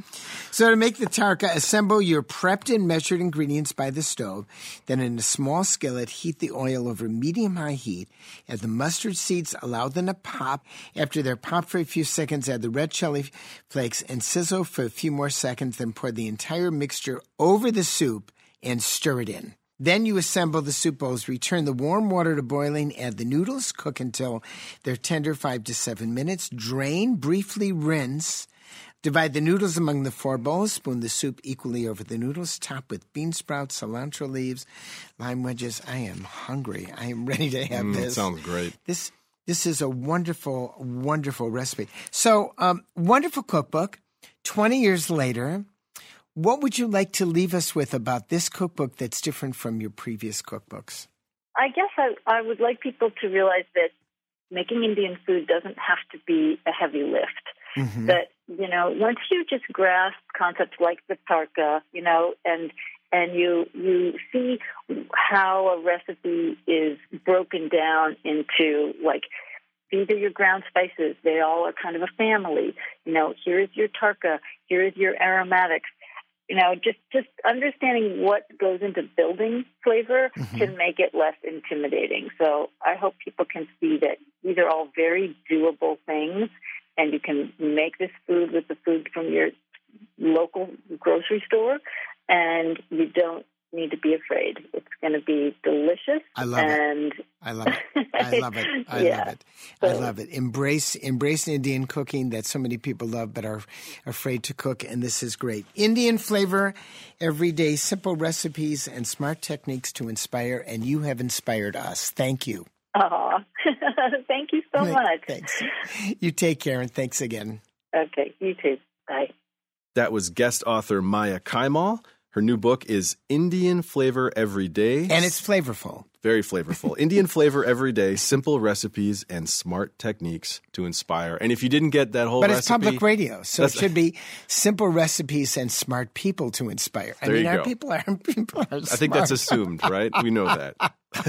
Speaker 1: So to make the tarka, assemble your prepped and measured ingredients by the stove. Then in a small skillet, heat the oil over medium-high heat. Add the mustard seeds. Allow them to pop. After they're popped for a few seconds, add the red chili flakes and sizzle for a few more seconds. Then pour the entire mixture over the soup and stir it in. Then you assemble the soup bowls, return the warm water to boiling, add the noodles, cook until they're tender five to seven minutes, drain, briefly rinse, Divide the noodles among the four bowls. Spoon the soup equally over the noodles. Top with bean sprouts, cilantro leaves, lime wedges. I am hungry. I am ready to have
Speaker 2: mm,
Speaker 1: this.
Speaker 2: Sounds great.
Speaker 1: This this is a wonderful, wonderful recipe. So, um, wonderful cookbook. Twenty years later, what would you like to leave us with about this cookbook that's different from your previous cookbooks?
Speaker 5: I guess I, I would like people to realize that making Indian food doesn't have to be a heavy lift. Mm-hmm. That you know, once you just grasp concepts like the tarka, you know, and and you you see how a recipe is broken down into like these are your ground spices. They all are kind of a family. You know, here is your tarka, here is your aromatics. You know, just just understanding what goes into building flavor mm-hmm. can make it less intimidating. So I hope people can see that these are all very doable things and you can make this food with the food from your local grocery store, and you don't need to be afraid. It's going to be delicious.
Speaker 1: I love
Speaker 5: and
Speaker 1: it. I love it. I love it. I
Speaker 5: yeah.
Speaker 1: love it. I love it. Embrace embrace Indian cooking that so many people love but are afraid to cook, and this is great. Indian flavor, everyday simple recipes, and smart techniques to inspire, and you have inspired us. Thank you.
Speaker 5: Oh, thank you so much.
Speaker 1: Thanks. You take care and thanks again.
Speaker 5: Okay, you too. Bye.
Speaker 2: That was guest author Maya Kaimal. Her new book is Indian Flavor Every Day.
Speaker 1: And it's flavorful.
Speaker 2: Very flavorful. Indian flavor every day, simple recipes and smart techniques to inspire. And if you didn't get that whole
Speaker 1: but
Speaker 2: recipe,
Speaker 1: it's public radio, so it should be simple recipes and smart people to inspire. I
Speaker 2: There
Speaker 1: mean,
Speaker 2: you
Speaker 1: our
Speaker 2: go.
Speaker 1: people are people are
Speaker 2: I think that's assumed, right? We know that.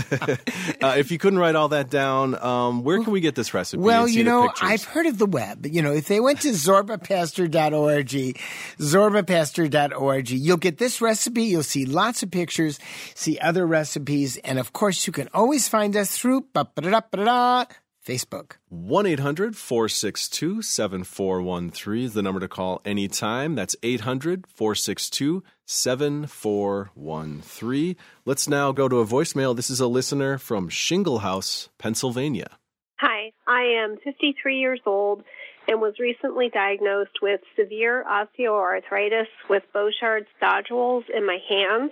Speaker 2: uh, if you couldn't write all that down, um, where can we get this recipe?
Speaker 1: Well, you know. I've heard of the web. You know, if they went to zorbapaster.org, zorbapaster.org, you'll get this recipe. You'll see lots of pictures, see other recipes, and of course, you can always find us through Facebook.
Speaker 2: 1 800 462 7413 is the number to call anytime. That's 800 462 7413. Let's now go to a voicemail. This is a listener from Shinglehouse, Pennsylvania.
Speaker 6: Hi, I am 53 years old and was recently diagnosed with severe osteoarthritis with Bouchard's nodules in my hands.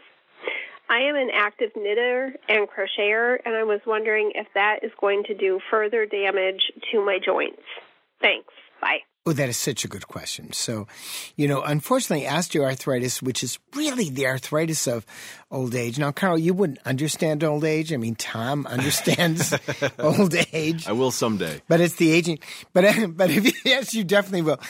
Speaker 6: I am an active knitter and crocheter, and I was wondering if that is going to do further damage to my joints. Thanks. Bye.
Speaker 1: Oh, that is such a good question. So, you know, unfortunately, osteoarthritis, which is really the arthritis of old age. Now, Carl, you wouldn't understand old age. I mean, Tom understands old age.
Speaker 2: I will someday.
Speaker 1: But it's the aging. But but if you, yes, you definitely will.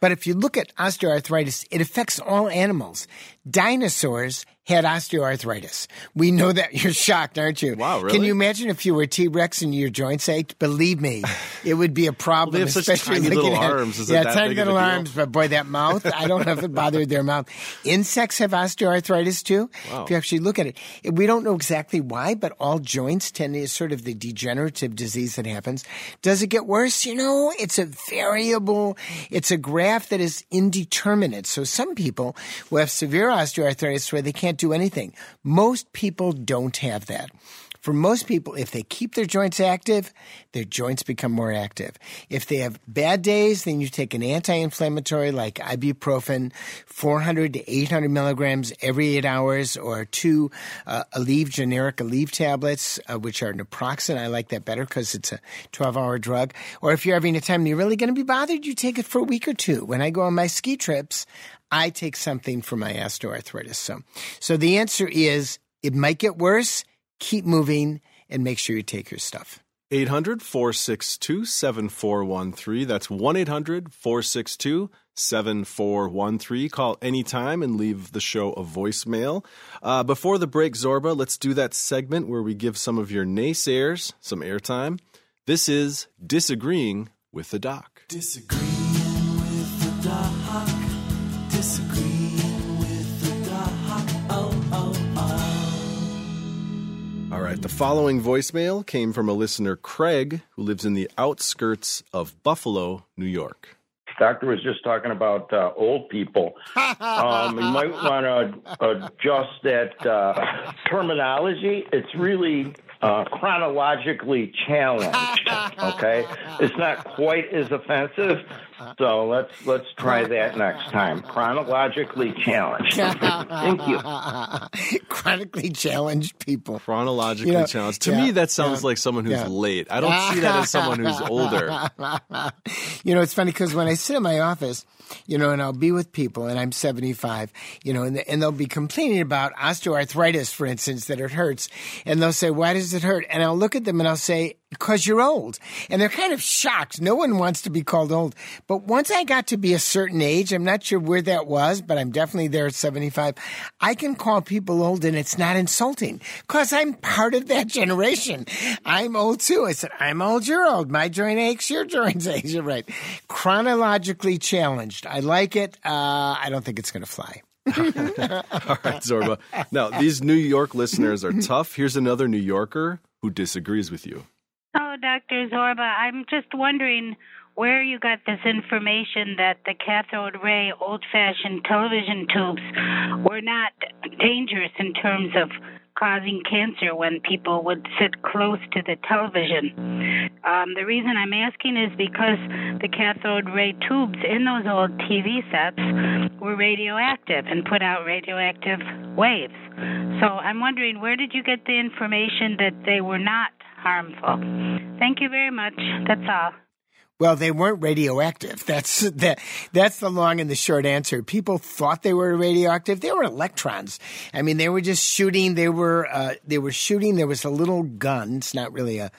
Speaker 1: but if you look at osteoarthritis, it affects all animals. Dinosaurs had osteoarthritis. We know that. You're shocked, aren't you?
Speaker 2: Wow, really?
Speaker 1: Can you imagine if you were T Rex and your joints ached? Believe me, it would be a problem.
Speaker 2: Well, they have such tiny little
Speaker 1: at-
Speaker 2: arms. Is
Speaker 1: yeah,
Speaker 2: that
Speaker 1: tiny little
Speaker 2: deal?
Speaker 1: arms. But boy, that mouth. I don't know if it bothered their mouth. Insects have osteoarthritis too.
Speaker 2: Wow.
Speaker 1: Actually look at it, we don't know exactly why, but all joints tend to is sort of the degenerative disease that happens. Does it get worse? You know, it's a variable, it's a graph that is indeterminate. So some people will have severe osteoarthritis where they can't do anything. Most people don't have that. For most people, if they keep their joints active, their joints become more active. If they have bad days, then you take an anti-inflammatory like ibuprofen, 400 to 800 milligrams every eight hours, or two uh, Aleve generic Aleve tablets, uh, which are naproxen. I like that better because it's a 12-hour drug. Or if you're having a time and you're really going to be bothered, you take it for a week or two. When I go on my ski trips, I take something for my osteoarthritis. So, so the answer is it might get worse. Keep moving and make sure you take your stuff.
Speaker 2: 800 462 7413. That's 1 800 462 7413. Call anytime and leave the show a voicemail. Uh, before the break, Zorba, let's do that segment where we give some of your naysayers some airtime. This is Disagreeing with the Doc.
Speaker 7: Disagreeing with the doc.
Speaker 2: All right, the following voicemail came from a listener, Craig, who lives in the outskirts of Buffalo, New York.
Speaker 8: Doctor was just talking about uh, old people. Um, you might want to adjust that uh, terminology. It's really uh, chronologically challenged. Okay, it's not quite as offensive. So let's let's try that next time. Chronologically challenged. Thank you.
Speaker 1: Chronically challenged people.
Speaker 2: Chronologically
Speaker 1: You know,
Speaker 2: challenged. To
Speaker 1: yeah,
Speaker 2: me, that sounds
Speaker 1: yeah,
Speaker 2: like someone who's
Speaker 1: yeah.
Speaker 2: late. I don't see that as someone who's older.
Speaker 1: you know, it's funny because when I sit in my office, you know, and I'll be with people, and I'm 75, you know, and, and they'll be complaining about osteoarthritis, for instance, that it hurts. And they'll say, Why does it hurt? And I'll look at them and I'll say, Because you're old. And they're kind of shocked. No one wants to be called old. But once I got to be a certain age, I'm not sure where that was, but I'm definitely there at 75, I can call people old and it's not insulting because I'm part of that generation. I'm old too. I said, I'm old, you're old. My joint aches, your joint aches. You're right. Chronologically challenged. I like it. Uh, I don't think it's going to fly.
Speaker 2: All right, Zorba. Now, these New York listeners are tough. Here's another New Yorker who disagrees with you.
Speaker 9: Dr. Zorba, I'm just wondering where you got this information that the cathode ray old fashioned television tubes were not dangerous in terms of causing cancer when people would sit close to the television. Um, the reason I'm asking is because the cathode ray tubes in those old TV sets were radioactive and put out radioactive waves. So I'm wondering where did you get the information that they were not harmful? Thank you very much. That's all.
Speaker 1: Well, they weren't radioactive. That's that. That's the long and the short answer. People thought they were radioactive. They were electrons. I mean, they were just shooting. They were uh, they were shooting. There was a little gun. It's not really a.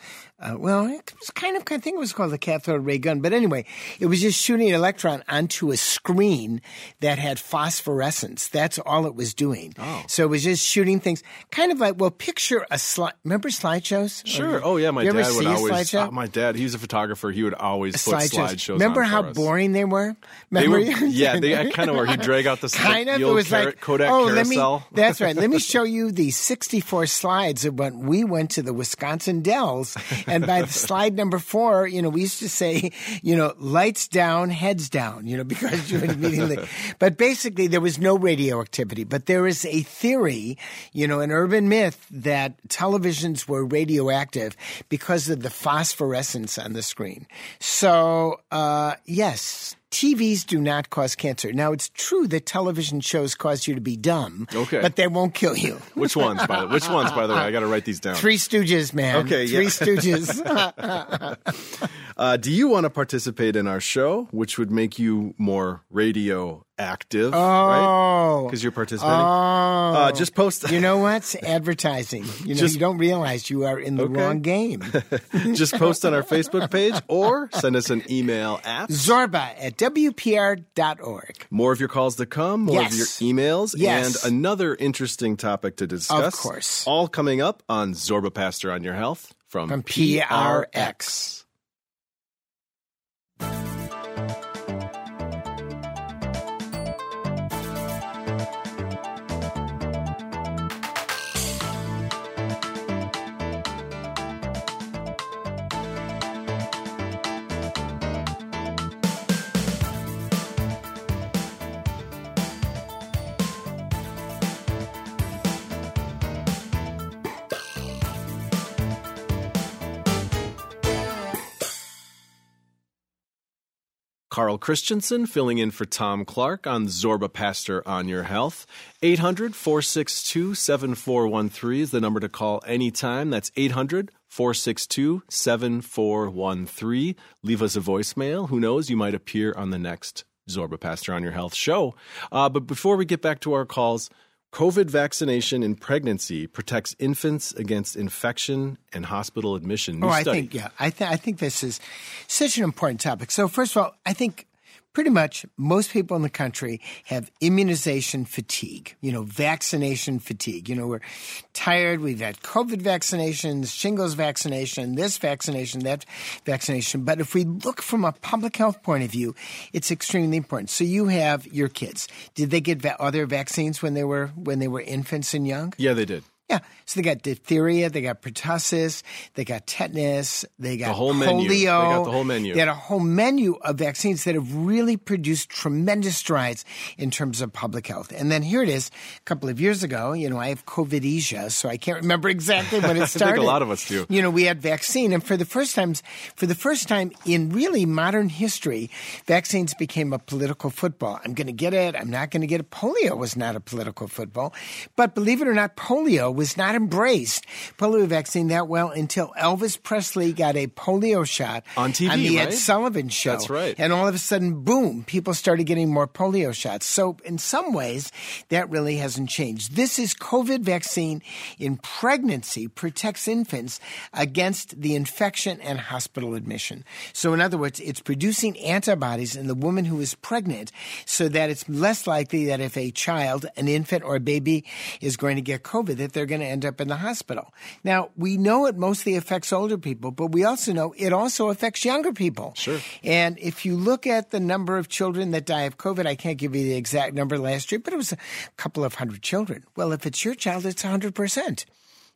Speaker 1: Uh, well, it was kind of, I think it was called a cathode ray gun. But anyway, it was just shooting an electron onto a screen that had phosphorescence. That's all it was doing.
Speaker 2: Oh.
Speaker 1: So it was just shooting things, kind of like, well, picture a slide. Remember slideshows?
Speaker 2: Sure. Oh yeah, my dad would always. uh, my dad, he was a photographer. He would always put slideshows.
Speaker 1: Remember
Speaker 2: on
Speaker 1: how
Speaker 2: us.
Speaker 1: boring they were?
Speaker 2: They were, yeah, they kind of were. He'd drag out the,
Speaker 1: kind
Speaker 2: the
Speaker 1: of. It
Speaker 2: old
Speaker 1: was
Speaker 2: car-
Speaker 1: like
Speaker 2: Kodak
Speaker 1: oh, let me.
Speaker 2: carousel.
Speaker 1: That's right. Let me show you the 64 slides of when we went to the Wisconsin Dells, and by the slide number four, you know, we used to say, you know, lights down, heads down, you know, because you would immediately. but basically, there was no radioactivity. But there is a theory, you know, an urban myth that televisions were radioactive because of the phosphorescence on the screen. So, uh, yes. TVs do not cause cancer. Now, it's true that television shows cause you to be dumb,
Speaker 2: Okay.
Speaker 1: but they won't kill you.
Speaker 2: Which ones, by the Which ones, by the way? I got to write these down.
Speaker 1: Three Stooges, man.
Speaker 2: Okay,
Speaker 1: Three
Speaker 2: yeah.
Speaker 1: Stooges.
Speaker 2: Uh, do you want to participate in our show, which would make you more radio active? right?
Speaker 1: oh.
Speaker 2: Because you're participating.
Speaker 1: Oh.
Speaker 2: Uh, just post.
Speaker 1: you know what's advertising? You know,
Speaker 2: Just-
Speaker 1: you don't realize you are in the
Speaker 2: Okay.
Speaker 1: wrong game.
Speaker 2: just post on our Facebook page or send us an email at
Speaker 1: Zorba at WPR.org.
Speaker 2: more of your calls to come, more
Speaker 1: Yes.
Speaker 2: of your emails,
Speaker 1: Yes.
Speaker 2: and another interesting topic to discuss.
Speaker 1: Of course.
Speaker 2: All coming up on Zorba Paster on Your Health from,
Speaker 1: From PRX.
Speaker 2: Carl Christensen filling in for Tom Clark on Zorba Paster on Your Health. 800 462 7413 is the number to call anytime. That's 800 462 7413. Leave us a voicemail. Who knows? You might appear on the next Zorba Paster on Your Health show. Uh, but before we get back to our calls, COVID vaccination in pregnancy protects infants against infection and hospital admission. New
Speaker 1: Oh, I
Speaker 2: study.
Speaker 1: think yeah, I think I think this is such an important topic. So first of all, I think pretty much most people in the country have immunization fatigue. You know, vaccination fatigue. You know, we're tired. We've had COVID vaccinations, shingles vaccination, this vaccination, that vaccination. But if we look from a public health point of view, it's extremely important. So you have your kids. Did they get va- other vaccines when they were when they were infants and young?
Speaker 2: Yeah, they did.
Speaker 1: Yeah. So they got diphtheria, they got pertussis, they got tetanus, they got
Speaker 2: The whole
Speaker 1: polio.
Speaker 2: menu. They got the whole menu.
Speaker 1: They had a whole menu of vaccines that have really produced tremendous strides in terms of public health. And then here it is, a couple of years ago, you know, I have COVIDesia, so I can't remember exactly when it
Speaker 2: I
Speaker 1: started.
Speaker 2: think a lot of us do.
Speaker 1: You know, we had vaccine, and for the first times, for the first time in really modern history, vaccines became a political football. I'm going to get it. I'm not going to get it. Polio was not a political football, but believe it or not, polio was not embraced polio vaccine that well until Elvis Presley got a polio shot
Speaker 2: On TV,
Speaker 1: on the Ed? Sullivan show.
Speaker 2: That's right.
Speaker 1: And all of a sudden, boom, people started getting more polio shots. So in some ways, that really hasn't changed. This is COVID vaccine in pregnancy protects infants against the infection and hospital admission. So in other words, it's producing antibodies in the woman who is pregnant so that it's less likely that if a child, an infant or a baby is going to get COVID, that they're going to end up in the hospital. Now, we know it mostly affects older people, but we also know it also affects younger people.
Speaker 2: Sure.
Speaker 1: And if you look at the number of children that die of COVID, I can't give you the exact number last year, but it was a couple of hundred children. Well, if it's your child, it's 100%.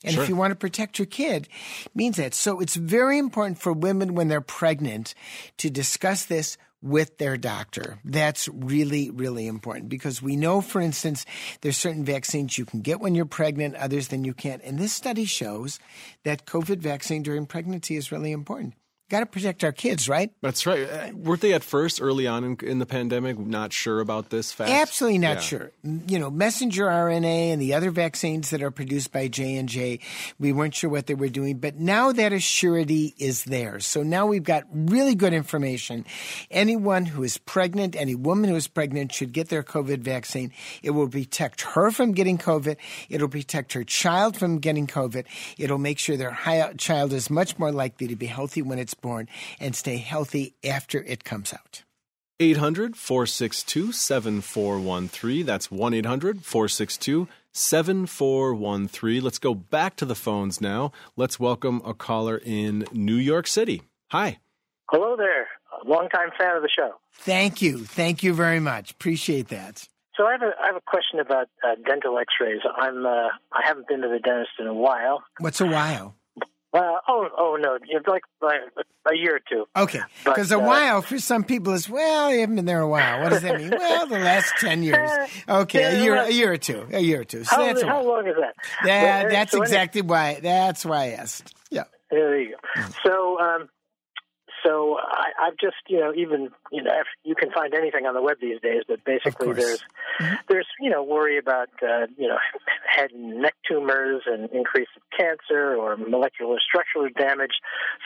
Speaker 1: And
Speaker 2: Sure.
Speaker 1: if you want to protect your kid, it means that. So it's very important for women when they're pregnant to discuss this with their doctor. That's really, really important because we know, for instance, there's certain vaccines you can get when you're pregnant, others than you can't. And this study shows that COVID vaccine during pregnancy is really important. Got to protect our kids, right?
Speaker 2: That's right. Uh, weren't they at first, early on in, in the pandemic, not sure about this fact?
Speaker 1: Absolutely not
Speaker 2: Yeah.
Speaker 1: sure. You know, messenger RNA and the other vaccines that are produced by J and J, we weren't sure what they were doing, but now that assurity is there. So now we've got really good information. Anyone who is pregnant, any woman who is pregnant, should get their COVID vaccine. It will protect her from getting COVID. It'll protect her child from getting COVID. It'll make sure their hi- child is much more likely to be healthy when it's born and stay healthy after it comes out.
Speaker 2: 800 462 7413. That's 1 800 462 7413. Let's go back to the phones now. Let's welcome a caller in New York City. Hi.
Speaker 10: Hello there. A longtime fan of the show.
Speaker 1: Thank you. Thank you very much. Appreciate that.
Speaker 10: So I have a I have a question about uh, dental X-rays. I'm uh, I haven't been to the dentist in a while.
Speaker 1: What's a while?
Speaker 10: Uh, oh oh no, it's like like a year or two.
Speaker 1: Okay. Because a
Speaker 10: uh,
Speaker 1: while for some people is, well, you haven't been there a while. What does that mean? well, the last 10 years. Okay.
Speaker 10: Yeah,
Speaker 1: A year, a year or two. A year or two. So
Speaker 10: How,
Speaker 1: that's
Speaker 10: how long is that?
Speaker 1: That,
Speaker 10: Well,
Speaker 1: that's
Speaker 10: so
Speaker 1: exactly why. That's why I asked. Yeah.
Speaker 10: There you go. So, um, so I, I've just, you know, even, you know, if you can find anything on the web these days, but basically there's, there's, you know, worry about, uh, you know, head and neck tumors and increase of cancer or molecular structural damage.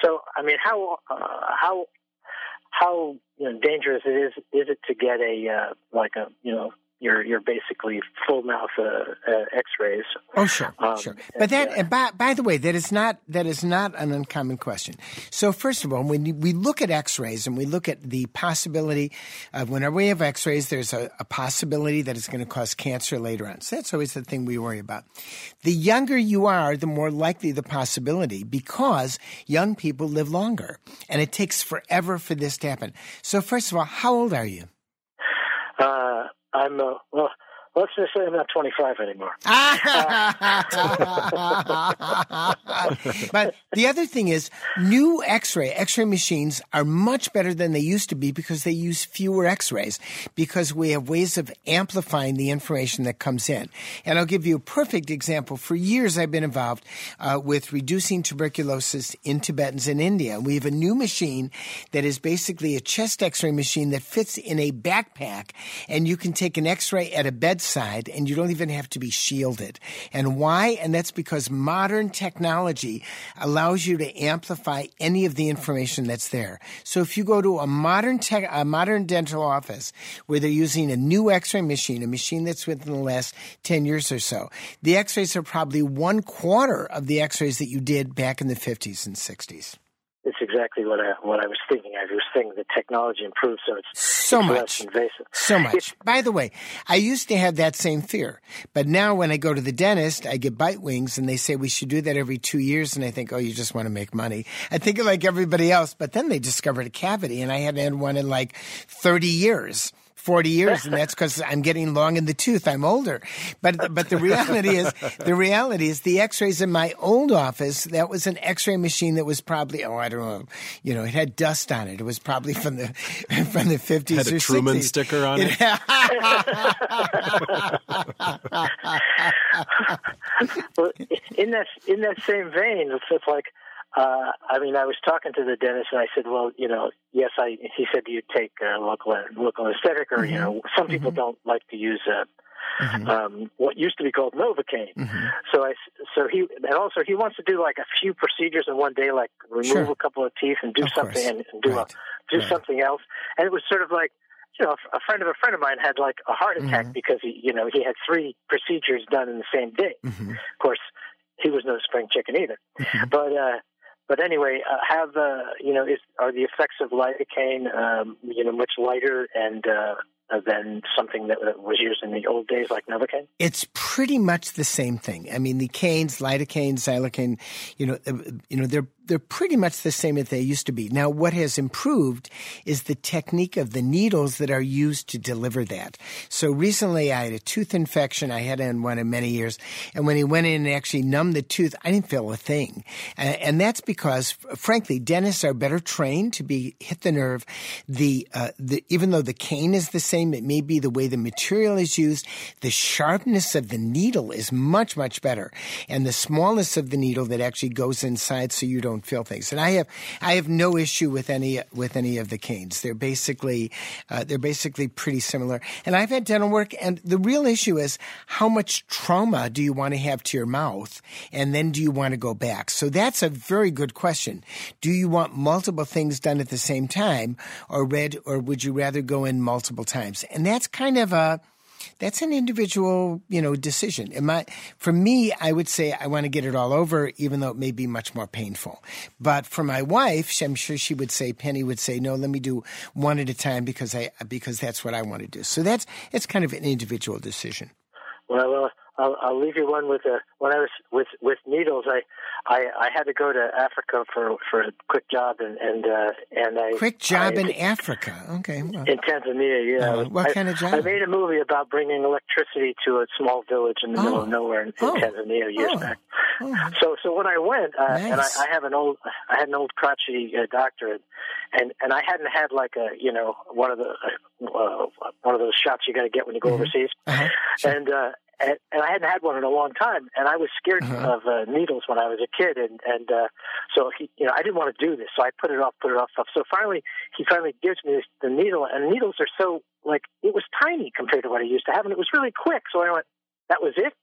Speaker 10: So, I mean, how, uh, how, how you know, dangerous it is is it to get a uh, like a you know your your basically full mouth uh, uh, X-rays?
Speaker 1: Oh, sure,
Speaker 10: Um,
Speaker 1: sure. But that, and by, by the way, that is not that is not an uncommon question. So, first of all, when we look at X-rays and we look at the possibility of whenever we have X-rays, there's a, a possibility that it's going to cause cancer later on. So that's always the thing we worry about. The younger you are, the more likely the possibility because young people live longer, and it takes forever for this to happen. So, first of all, how old are you?
Speaker 10: Uh, I'm well. Let's just say I'm not 25 anymore.
Speaker 1: but the other thing is, new X-ray X-ray machines are much better than they used to be because they use fewer X-rays because we have ways of amplifying the information that comes in. And I'll give you a perfect example. For years, I've been involved uh, with reducing tuberculosis in Tibetans in India. We have a new machine that is basically a chest X-ray machine that fits in a backpack, and you can take an X-ray at a and you don't even have to be shielded. And why? And that's because modern technology allows you to amplify any of the information that's there. So if you go to a modern tech, a modern dental office where they're using a new X-ray machine, a machine that's within the last 10 years or so, the X-rays are probably one quarter of the X-rays that you did back in the 50s and 60s.
Speaker 10: It's exactly what I what I was thinking. I was thinking the technology improved, so it's
Speaker 1: So
Speaker 10: it's
Speaker 1: much.
Speaker 10: less invasive.
Speaker 1: So much. By the way, I used to have that same fear, but now when I go to the dentist, I get bite wings and they say we should do that every two years. And I think, oh, you just want to make money. I think like everybody else, but then they discovered a cavity and I hadn't had one in like 30 years. 40 years and that's because I'm getting long in the tooth. I'm older. But, but the reality is, the reality is the x-rays in my old office, that was an x-ray machine that was probably, oh, I don't know, you know, it had dust on it. It was probably from the, from the 50s
Speaker 2: Had a
Speaker 1: or
Speaker 2: Truman
Speaker 1: 60s.
Speaker 2: sticker on it.
Speaker 10: well, in that in that same vein, it's just like uh, I mean, I was talking to the dentist, and I said, "Well, you know, yes, I." He said, "Do you take uh, local local anesthetic, or you know, some people don't like to use uh, um, what used to be called Novocaine." So I, so he, and also he wants to do like a few procedures in one day, like remove
Speaker 1: Sure.
Speaker 10: a couple of teeth and do
Speaker 1: Of
Speaker 10: something and, and do
Speaker 1: Right.
Speaker 10: a, do
Speaker 1: Right.
Speaker 10: something else. And it was sort of like, you know, a friend of a friend of mine had like a heart attack
Speaker 1: Mm-hmm.
Speaker 10: because he, you know, he had three procedures done in the same day.
Speaker 1: Mm-hmm.
Speaker 10: Of course, he was no spring chicken either. But uh, but anyway, uh, have uh, you know, is are the effects of lidocaine, um, you know, much lighter and uh, than something that was used in the old days, like Novocaine?
Speaker 1: It's pretty much the same thing. I mean, the canes, lidocaine, xylocaine, you know, uh, you know, they're they're pretty much the same that they used to be. Now, what has improved is the technique of the needles that are used to deliver that. So recently, I had a tooth infection. I hadn't one in many years, and when he went in and actually numbed the tooth, I didn't feel a thing, and, and that's because, frankly, dentists are better trained to be hit the nerve. The uh, the even though the cane is the same, it may be the way the material is used. The sharpness of the needle is much much better, and the smallness of the needle that actually goes inside, so you don't don't feel things. And I have I have no issue with any with any of the canes. They're basically uh, they're basically pretty similar. And I've had dental work, and the real issue is how much trauma do you want to have to your mouth, and then do you want to go back? So that's a very good question. Do you want multiple things done at the same time, or red, or would you rather go in multiple times? And that's kind of a that's an individual, you know, decision. Am I, for me, I would say I want to get it all over, even though it may be much more painful. But for my wife, I'm sure she would say, Penny would say, no, let me do one at a time because I because that's what I want to do. So that's it's kind of an individual decision.
Speaker 10: Well, I'll, I'll leave you one with a. When I was with with needles, I, I I had to go to Africa for for a quick job, and and uh, and I
Speaker 1: Quick job
Speaker 10: I,
Speaker 1: in Africa. Okay. well,
Speaker 10: in Tanzania. Yeah,
Speaker 1: Uh, what
Speaker 10: I-
Speaker 1: kind of job?
Speaker 10: I made a movie about bringing electricity to a small village in the middle
Speaker 1: Oh.
Speaker 10: of nowhere in, in
Speaker 1: Oh.
Speaker 10: Tanzania years
Speaker 1: Oh.
Speaker 10: back.
Speaker 1: oh,
Speaker 10: So, so when I went, uh, and I, I have an old, I had an old crotchety uh, doctorate, and and I hadn't had like a, you know, one of the, uh, one of those shots you got to get when you go
Speaker 1: Mhm.
Speaker 10: overseas,
Speaker 1: uh-huh. Sure.
Speaker 10: and uh, and, and I hadn't had one in a long time, and I was scared
Speaker 1: Uh-huh.
Speaker 10: of uh, needles when I was a kid, and and uh, so he, you know, I didn't want to do this, so I put it off, put it off, off. So finally, he finally gives me this, the needle, and needles are so like it was tiny compared to what I used to have, and it was really quick. So I went, that was it.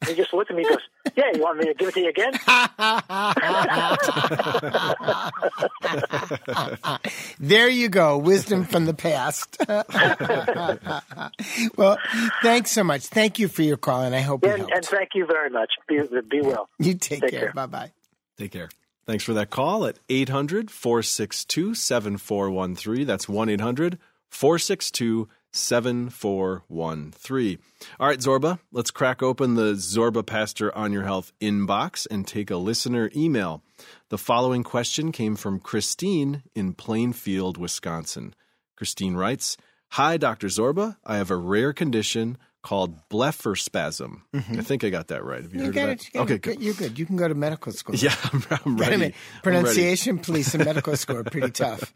Speaker 10: And he just looked at me and goes, Yeah, you want me to give it to you again?
Speaker 1: there you go. Wisdom from the past. well, thanks so much. Thank you for your call, and I hope it
Speaker 10: And,
Speaker 1: helped.
Speaker 10: and thank you very much. Be, be well.
Speaker 1: you take,
Speaker 10: take
Speaker 1: care.
Speaker 10: care.
Speaker 1: Bye bye.
Speaker 2: Take care. Thanks for that call at 800 462 7413. That's 1 800 462 7413. All right, Zorba, let's crack open the Zorba Paster on Your Health inbox and take a listener email. The following question came from Christine in Plainfield, Wisconsin. Christine writes Hi, Dr. Zorba. I have a rare condition called blepharospasm. I think I got that right. Have you,
Speaker 1: You
Speaker 2: heard
Speaker 1: got
Speaker 2: of
Speaker 1: it.
Speaker 2: that?
Speaker 1: You
Speaker 2: okay,
Speaker 1: it.
Speaker 2: good.
Speaker 1: You're good. You can go to medical school.
Speaker 2: Yeah, I'm, I'm ready.
Speaker 1: minute.
Speaker 2: I'm ready.
Speaker 1: Pronunciation police and medical school are pretty tough.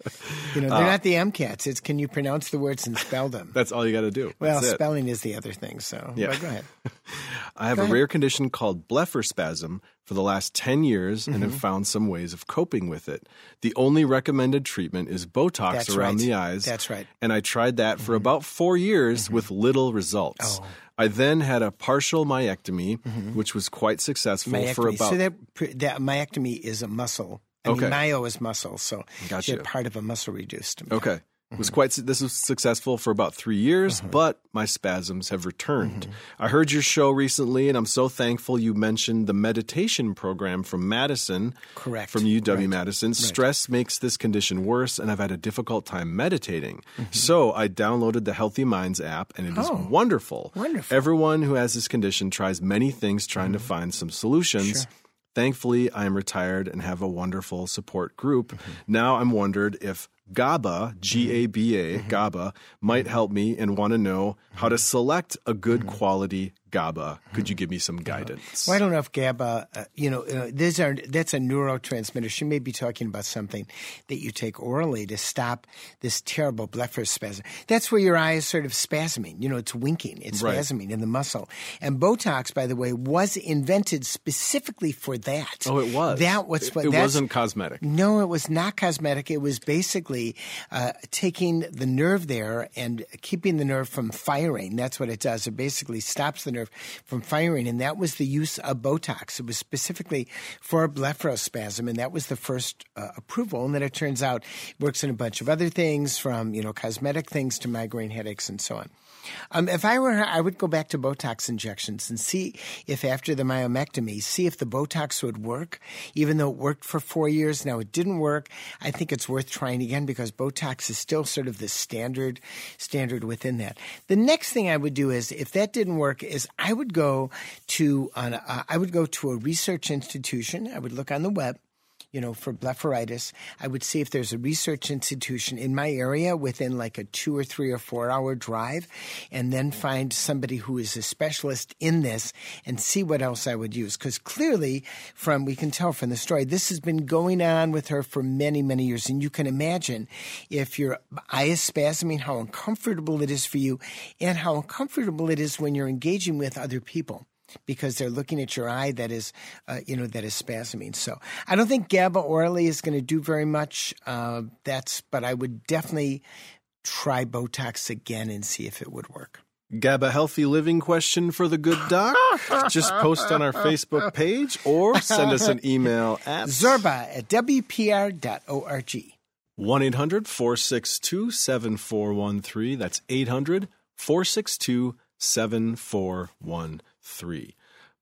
Speaker 1: You know,
Speaker 2: Uh,
Speaker 1: they're not the MCATs. It's can you pronounce the words and spell them?
Speaker 2: That's all you got to do.
Speaker 1: well,
Speaker 2: That's
Speaker 1: spelling is the other thing. So,
Speaker 2: Yeah.
Speaker 1: but go ahead.
Speaker 2: I have
Speaker 1: Go
Speaker 2: a
Speaker 1: ahead.
Speaker 2: rare condition called blepharospasm for the last 10 years and
Speaker 1: Mm-hmm.
Speaker 2: have found some ways of coping with it. The only recommended treatment is Botox
Speaker 1: That's
Speaker 2: around
Speaker 1: right.
Speaker 2: the eyes.
Speaker 1: That's right. Mm-hmm.
Speaker 2: And I tried that for about four years with little results.
Speaker 1: Oh.
Speaker 2: I then had a partial myectomy, which was quite successful for about.
Speaker 1: so that that myectomy is a muscle. I
Speaker 2: Okay.
Speaker 1: mean, myo is muscle, so
Speaker 2: Gotcha.
Speaker 1: part of a muscle reduced.
Speaker 2: Okay.
Speaker 1: Mm-hmm.
Speaker 2: was quite this was successful for about three years, but my spasms have returned. I heard your show recently, and I'm so thankful you mentioned the meditation program from Madison,
Speaker 1: Correct.
Speaker 2: from UW
Speaker 1: Right.
Speaker 2: Madison. Stress makes this condition worse, and I've had a difficult time meditating. So I downloaded the Healthy Minds app, and it is
Speaker 1: Mm-hmm. Oh,
Speaker 2: wonderful.
Speaker 1: wonderful.
Speaker 2: Everyone who has this condition tries many things trying to find some solutions.
Speaker 1: Mm-hmm. Sure.
Speaker 2: Thankfully, I am retired and have a wonderful support group.
Speaker 1: Mm-hmm.
Speaker 2: Now I'm wondered if GABA, G A B A,
Speaker 1: Mm-hmm.
Speaker 2: GABA, might help me and want to know how to select a good quality GABA. Could you give me some guidance?
Speaker 1: Mm-hmm. Well, I don't know if GABA, uh, you know, uh, these are that's a neurotransmitter. She may be talking about something that you take orally to stop this terrible blepharospasm. That's where your eye is sort of spasming. You know, it's winking, it's
Speaker 2: Right.
Speaker 1: spasming in the muscle. And Botox, by the way, was invented specifically for that.
Speaker 2: Oh, it was.
Speaker 1: That was
Speaker 2: It,
Speaker 1: what
Speaker 2: it wasn't cosmetic.
Speaker 1: No, it was not cosmetic. It was basically uh, taking the nerve there and keeping the nerve from firing. That's what it does. It basically stops the nerve from firing, and that was the use of Botox. It was specifically for blepharospasm, and that was the first uh, approval. And then it turns out it works in a bunch of other things, from you know cosmetic things to migraine headaches and so on. Um, if I were her, I would go back to Botox injections and see if after the myomectomy, see if the Botox would work, even though it worked for four years. Now it didn't work. I think it's worth trying again because Botox is still sort of the standard standard within that. The next thing I would do is, if that didn't work, is I would go to an, uh, I would go to a research institution. I would look on the web you know, for blepharitis, I would see if there's a research institution in my area within like a two or three or four hour drive, and then find somebody who is a specialist in this and see what else I would use. Because clearly, from we can tell from the story, this has been going on with her for many, many years. And you can imagine if your eye is spasming, how uncomfortable it is for you, and how uncomfortable it is when you're engaging with other people. Because they're looking at your eye that is, uh, you know, that is spasming. So I don't think GABA orally is going to do very much. Uh, that's, but I would definitely try Botox again and see if it would work.
Speaker 2: GABA healthy living question for the good doc? Just post on our Facebook page or send us an email at
Speaker 1: Zorba at WPR.org.
Speaker 2: 1 800 462 7413. That's 800 462 7413.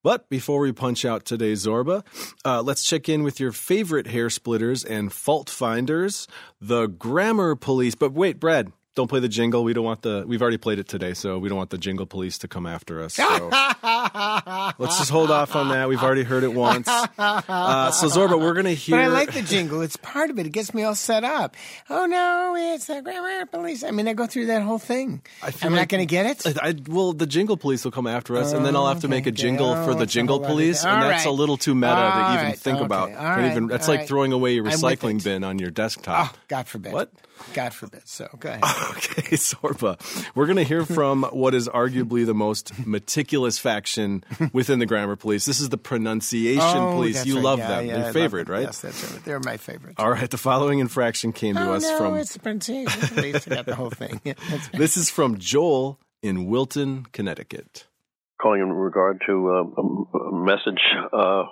Speaker 2: But before we punch out today's Zorba, uh, let's check in with your favorite hair splitters and fault finders, the Grammar Police. But wait, Brad, don't play the jingle. We don't want the. We've already played it today, so we don't want the jingle police to come after us. So let's just hold off on that. We've already heard it once. Uh, so Zorba, we're gonna hear.
Speaker 1: But I like the jingle. It's part of it. It gets me all set up. Oh no, it's the grammar police. I mean, I go through that whole thing.
Speaker 2: I like-
Speaker 1: not going to get it.
Speaker 2: I, I- well, the jingle police will come after us, and then I'll have to make a
Speaker 1: okay.
Speaker 2: jingle
Speaker 1: Oh,
Speaker 2: for the jingle
Speaker 1: whole lot of
Speaker 2: police, and
Speaker 1: All
Speaker 2: that's a little too meta to even
Speaker 1: right.
Speaker 2: think
Speaker 1: Okay.
Speaker 2: about.
Speaker 1: All right.
Speaker 2: even, that's
Speaker 1: All
Speaker 2: like
Speaker 1: right.
Speaker 2: throwing away your recycling bin on your desktop.
Speaker 1: Oh, God forbid.
Speaker 2: What?
Speaker 1: God forbid. So go ahead.
Speaker 2: Okay, Zorba. We're going to hear from what is arguably the most meticulous faction within the grammar police. This is the pronunciation
Speaker 1: Oh,
Speaker 2: police. You
Speaker 1: right.
Speaker 2: love
Speaker 1: Yeah,
Speaker 2: them.
Speaker 1: yeah, I
Speaker 2: Your
Speaker 1: love
Speaker 2: favorite,
Speaker 1: them.
Speaker 2: right?
Speaker 1: Yes, that's right. They're my favorite.
Speaker 2: All right. The following infraction came to
Speaker 1: oh,
Speaker 2: us
Speaker 1: no,
Speaker 2: from.
Speaker 1: it's the pronunciation police. I got the whole thing. Yeah, right.
Speaker 2: This is from Joel in Wilton, Connecticut.
Speaker 11: calling in regard to um, a, a message uh,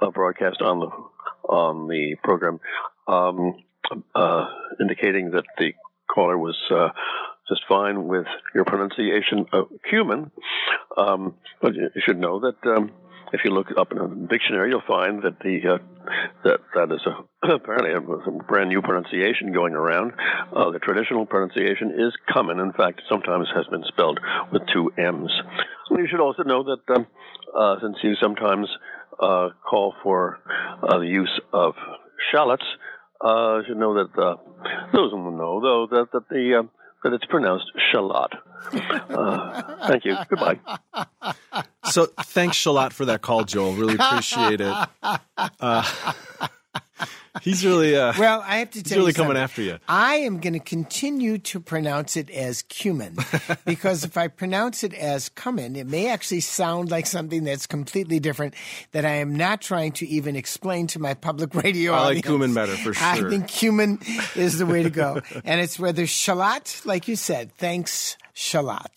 Speaker 11: a broadcast on the on the program, um, uh, indicating that the caller was uh, just fine with your pronunciation of cumin. Um, but you should know that. Um, if you look up in a dictionary, you'll find that the uh, that that is a, apparently a, brand new pronunciation going around. Uh, the traditional pronunciation is cumin. In fact, sometimes has been spelled with two M's. You should also know that um, uh, since you sometimes uh, call for uh, the use of shallots, uh, should know that uh, those who know though that that the uh, that it's pronounced shallot. Uh, thank you. Goodbye.
Speaker 2: So thanks a lot for that call, Joel. Really appreciate it. Uh, he's really, uh,
Speaker 1: Well, I have to tell
Speaker 2: really
Speaker 1: you
Speaker 2: coming
Speaker 1: something.
Speaker 2: after you.
Speaker 1: I am going to continue to pronounce it as cumin because if I pronounce it as cumin, it may actually sound like something that's completely different that I am not trying to even explain to my public radio
Speaker 2: I like cumin better, for sure.
Speaker 1: I think cumin is the way to go. and it's whether shallot, like you said, thanks shallot.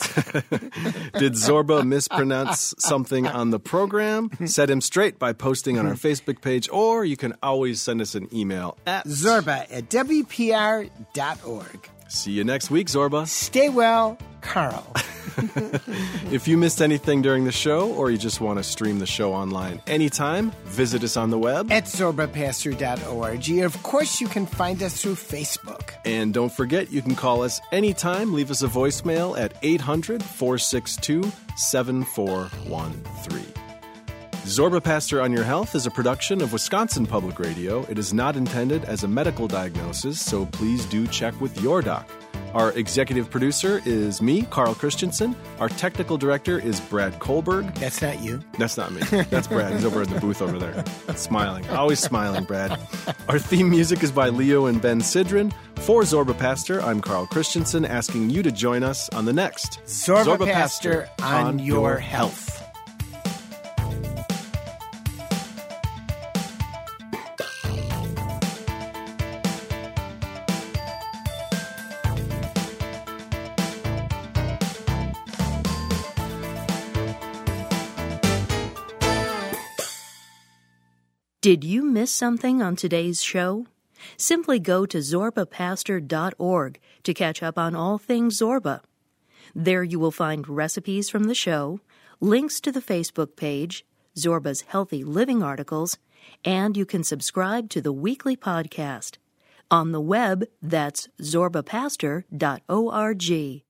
Speaker 2: Did Zorba mispronounce something on the program? Set him straight by posting on our Facebook page, or you can always send us an email at
Speaker 1: Zorba at WPR.org.
Speaker 2: See you next week, Zorba.
Speaker 1: Stay well, Carl.
Speaker 2: If you missed anything during the show, or you just want to stream the show online anytime, visit us on the web.
Speaker 1: at zorbapaster.org. Of course, you can find us through Facebook.
Speaker 2: And don't forget, you can call us anytime. Leave us a voicemail at 800 462 7413. Zorba Paster on Your Health is a production of Wisconsin Public Radio. It is not intended as a medical diagnosis, so please do check with your doc. Our executive producer is me, Carl Christensen. Our technical director is Brad Kohlberg.
Speaker 1: That's not you.
Speaker 2: That's not me. That's Brad. He's over in the booth over there, smiling. Always smiling, Brad. Our theme music is by Leo and Ben Sidran. For Zorba Paster, I'm Carl Christensen, asking you to join us on the next
Speaker 1: Zorba, Paster, on, your health.
Speaker 12: Did you miss something on today's show? Simply go to zorbapaster.org to catch up on all things Zorba. There you will find recipes from the show, links to the Facebook page, Zorba's healthy living articles, and you can subscribe to the weekly podcast. On the web, that's zorbapaster.org.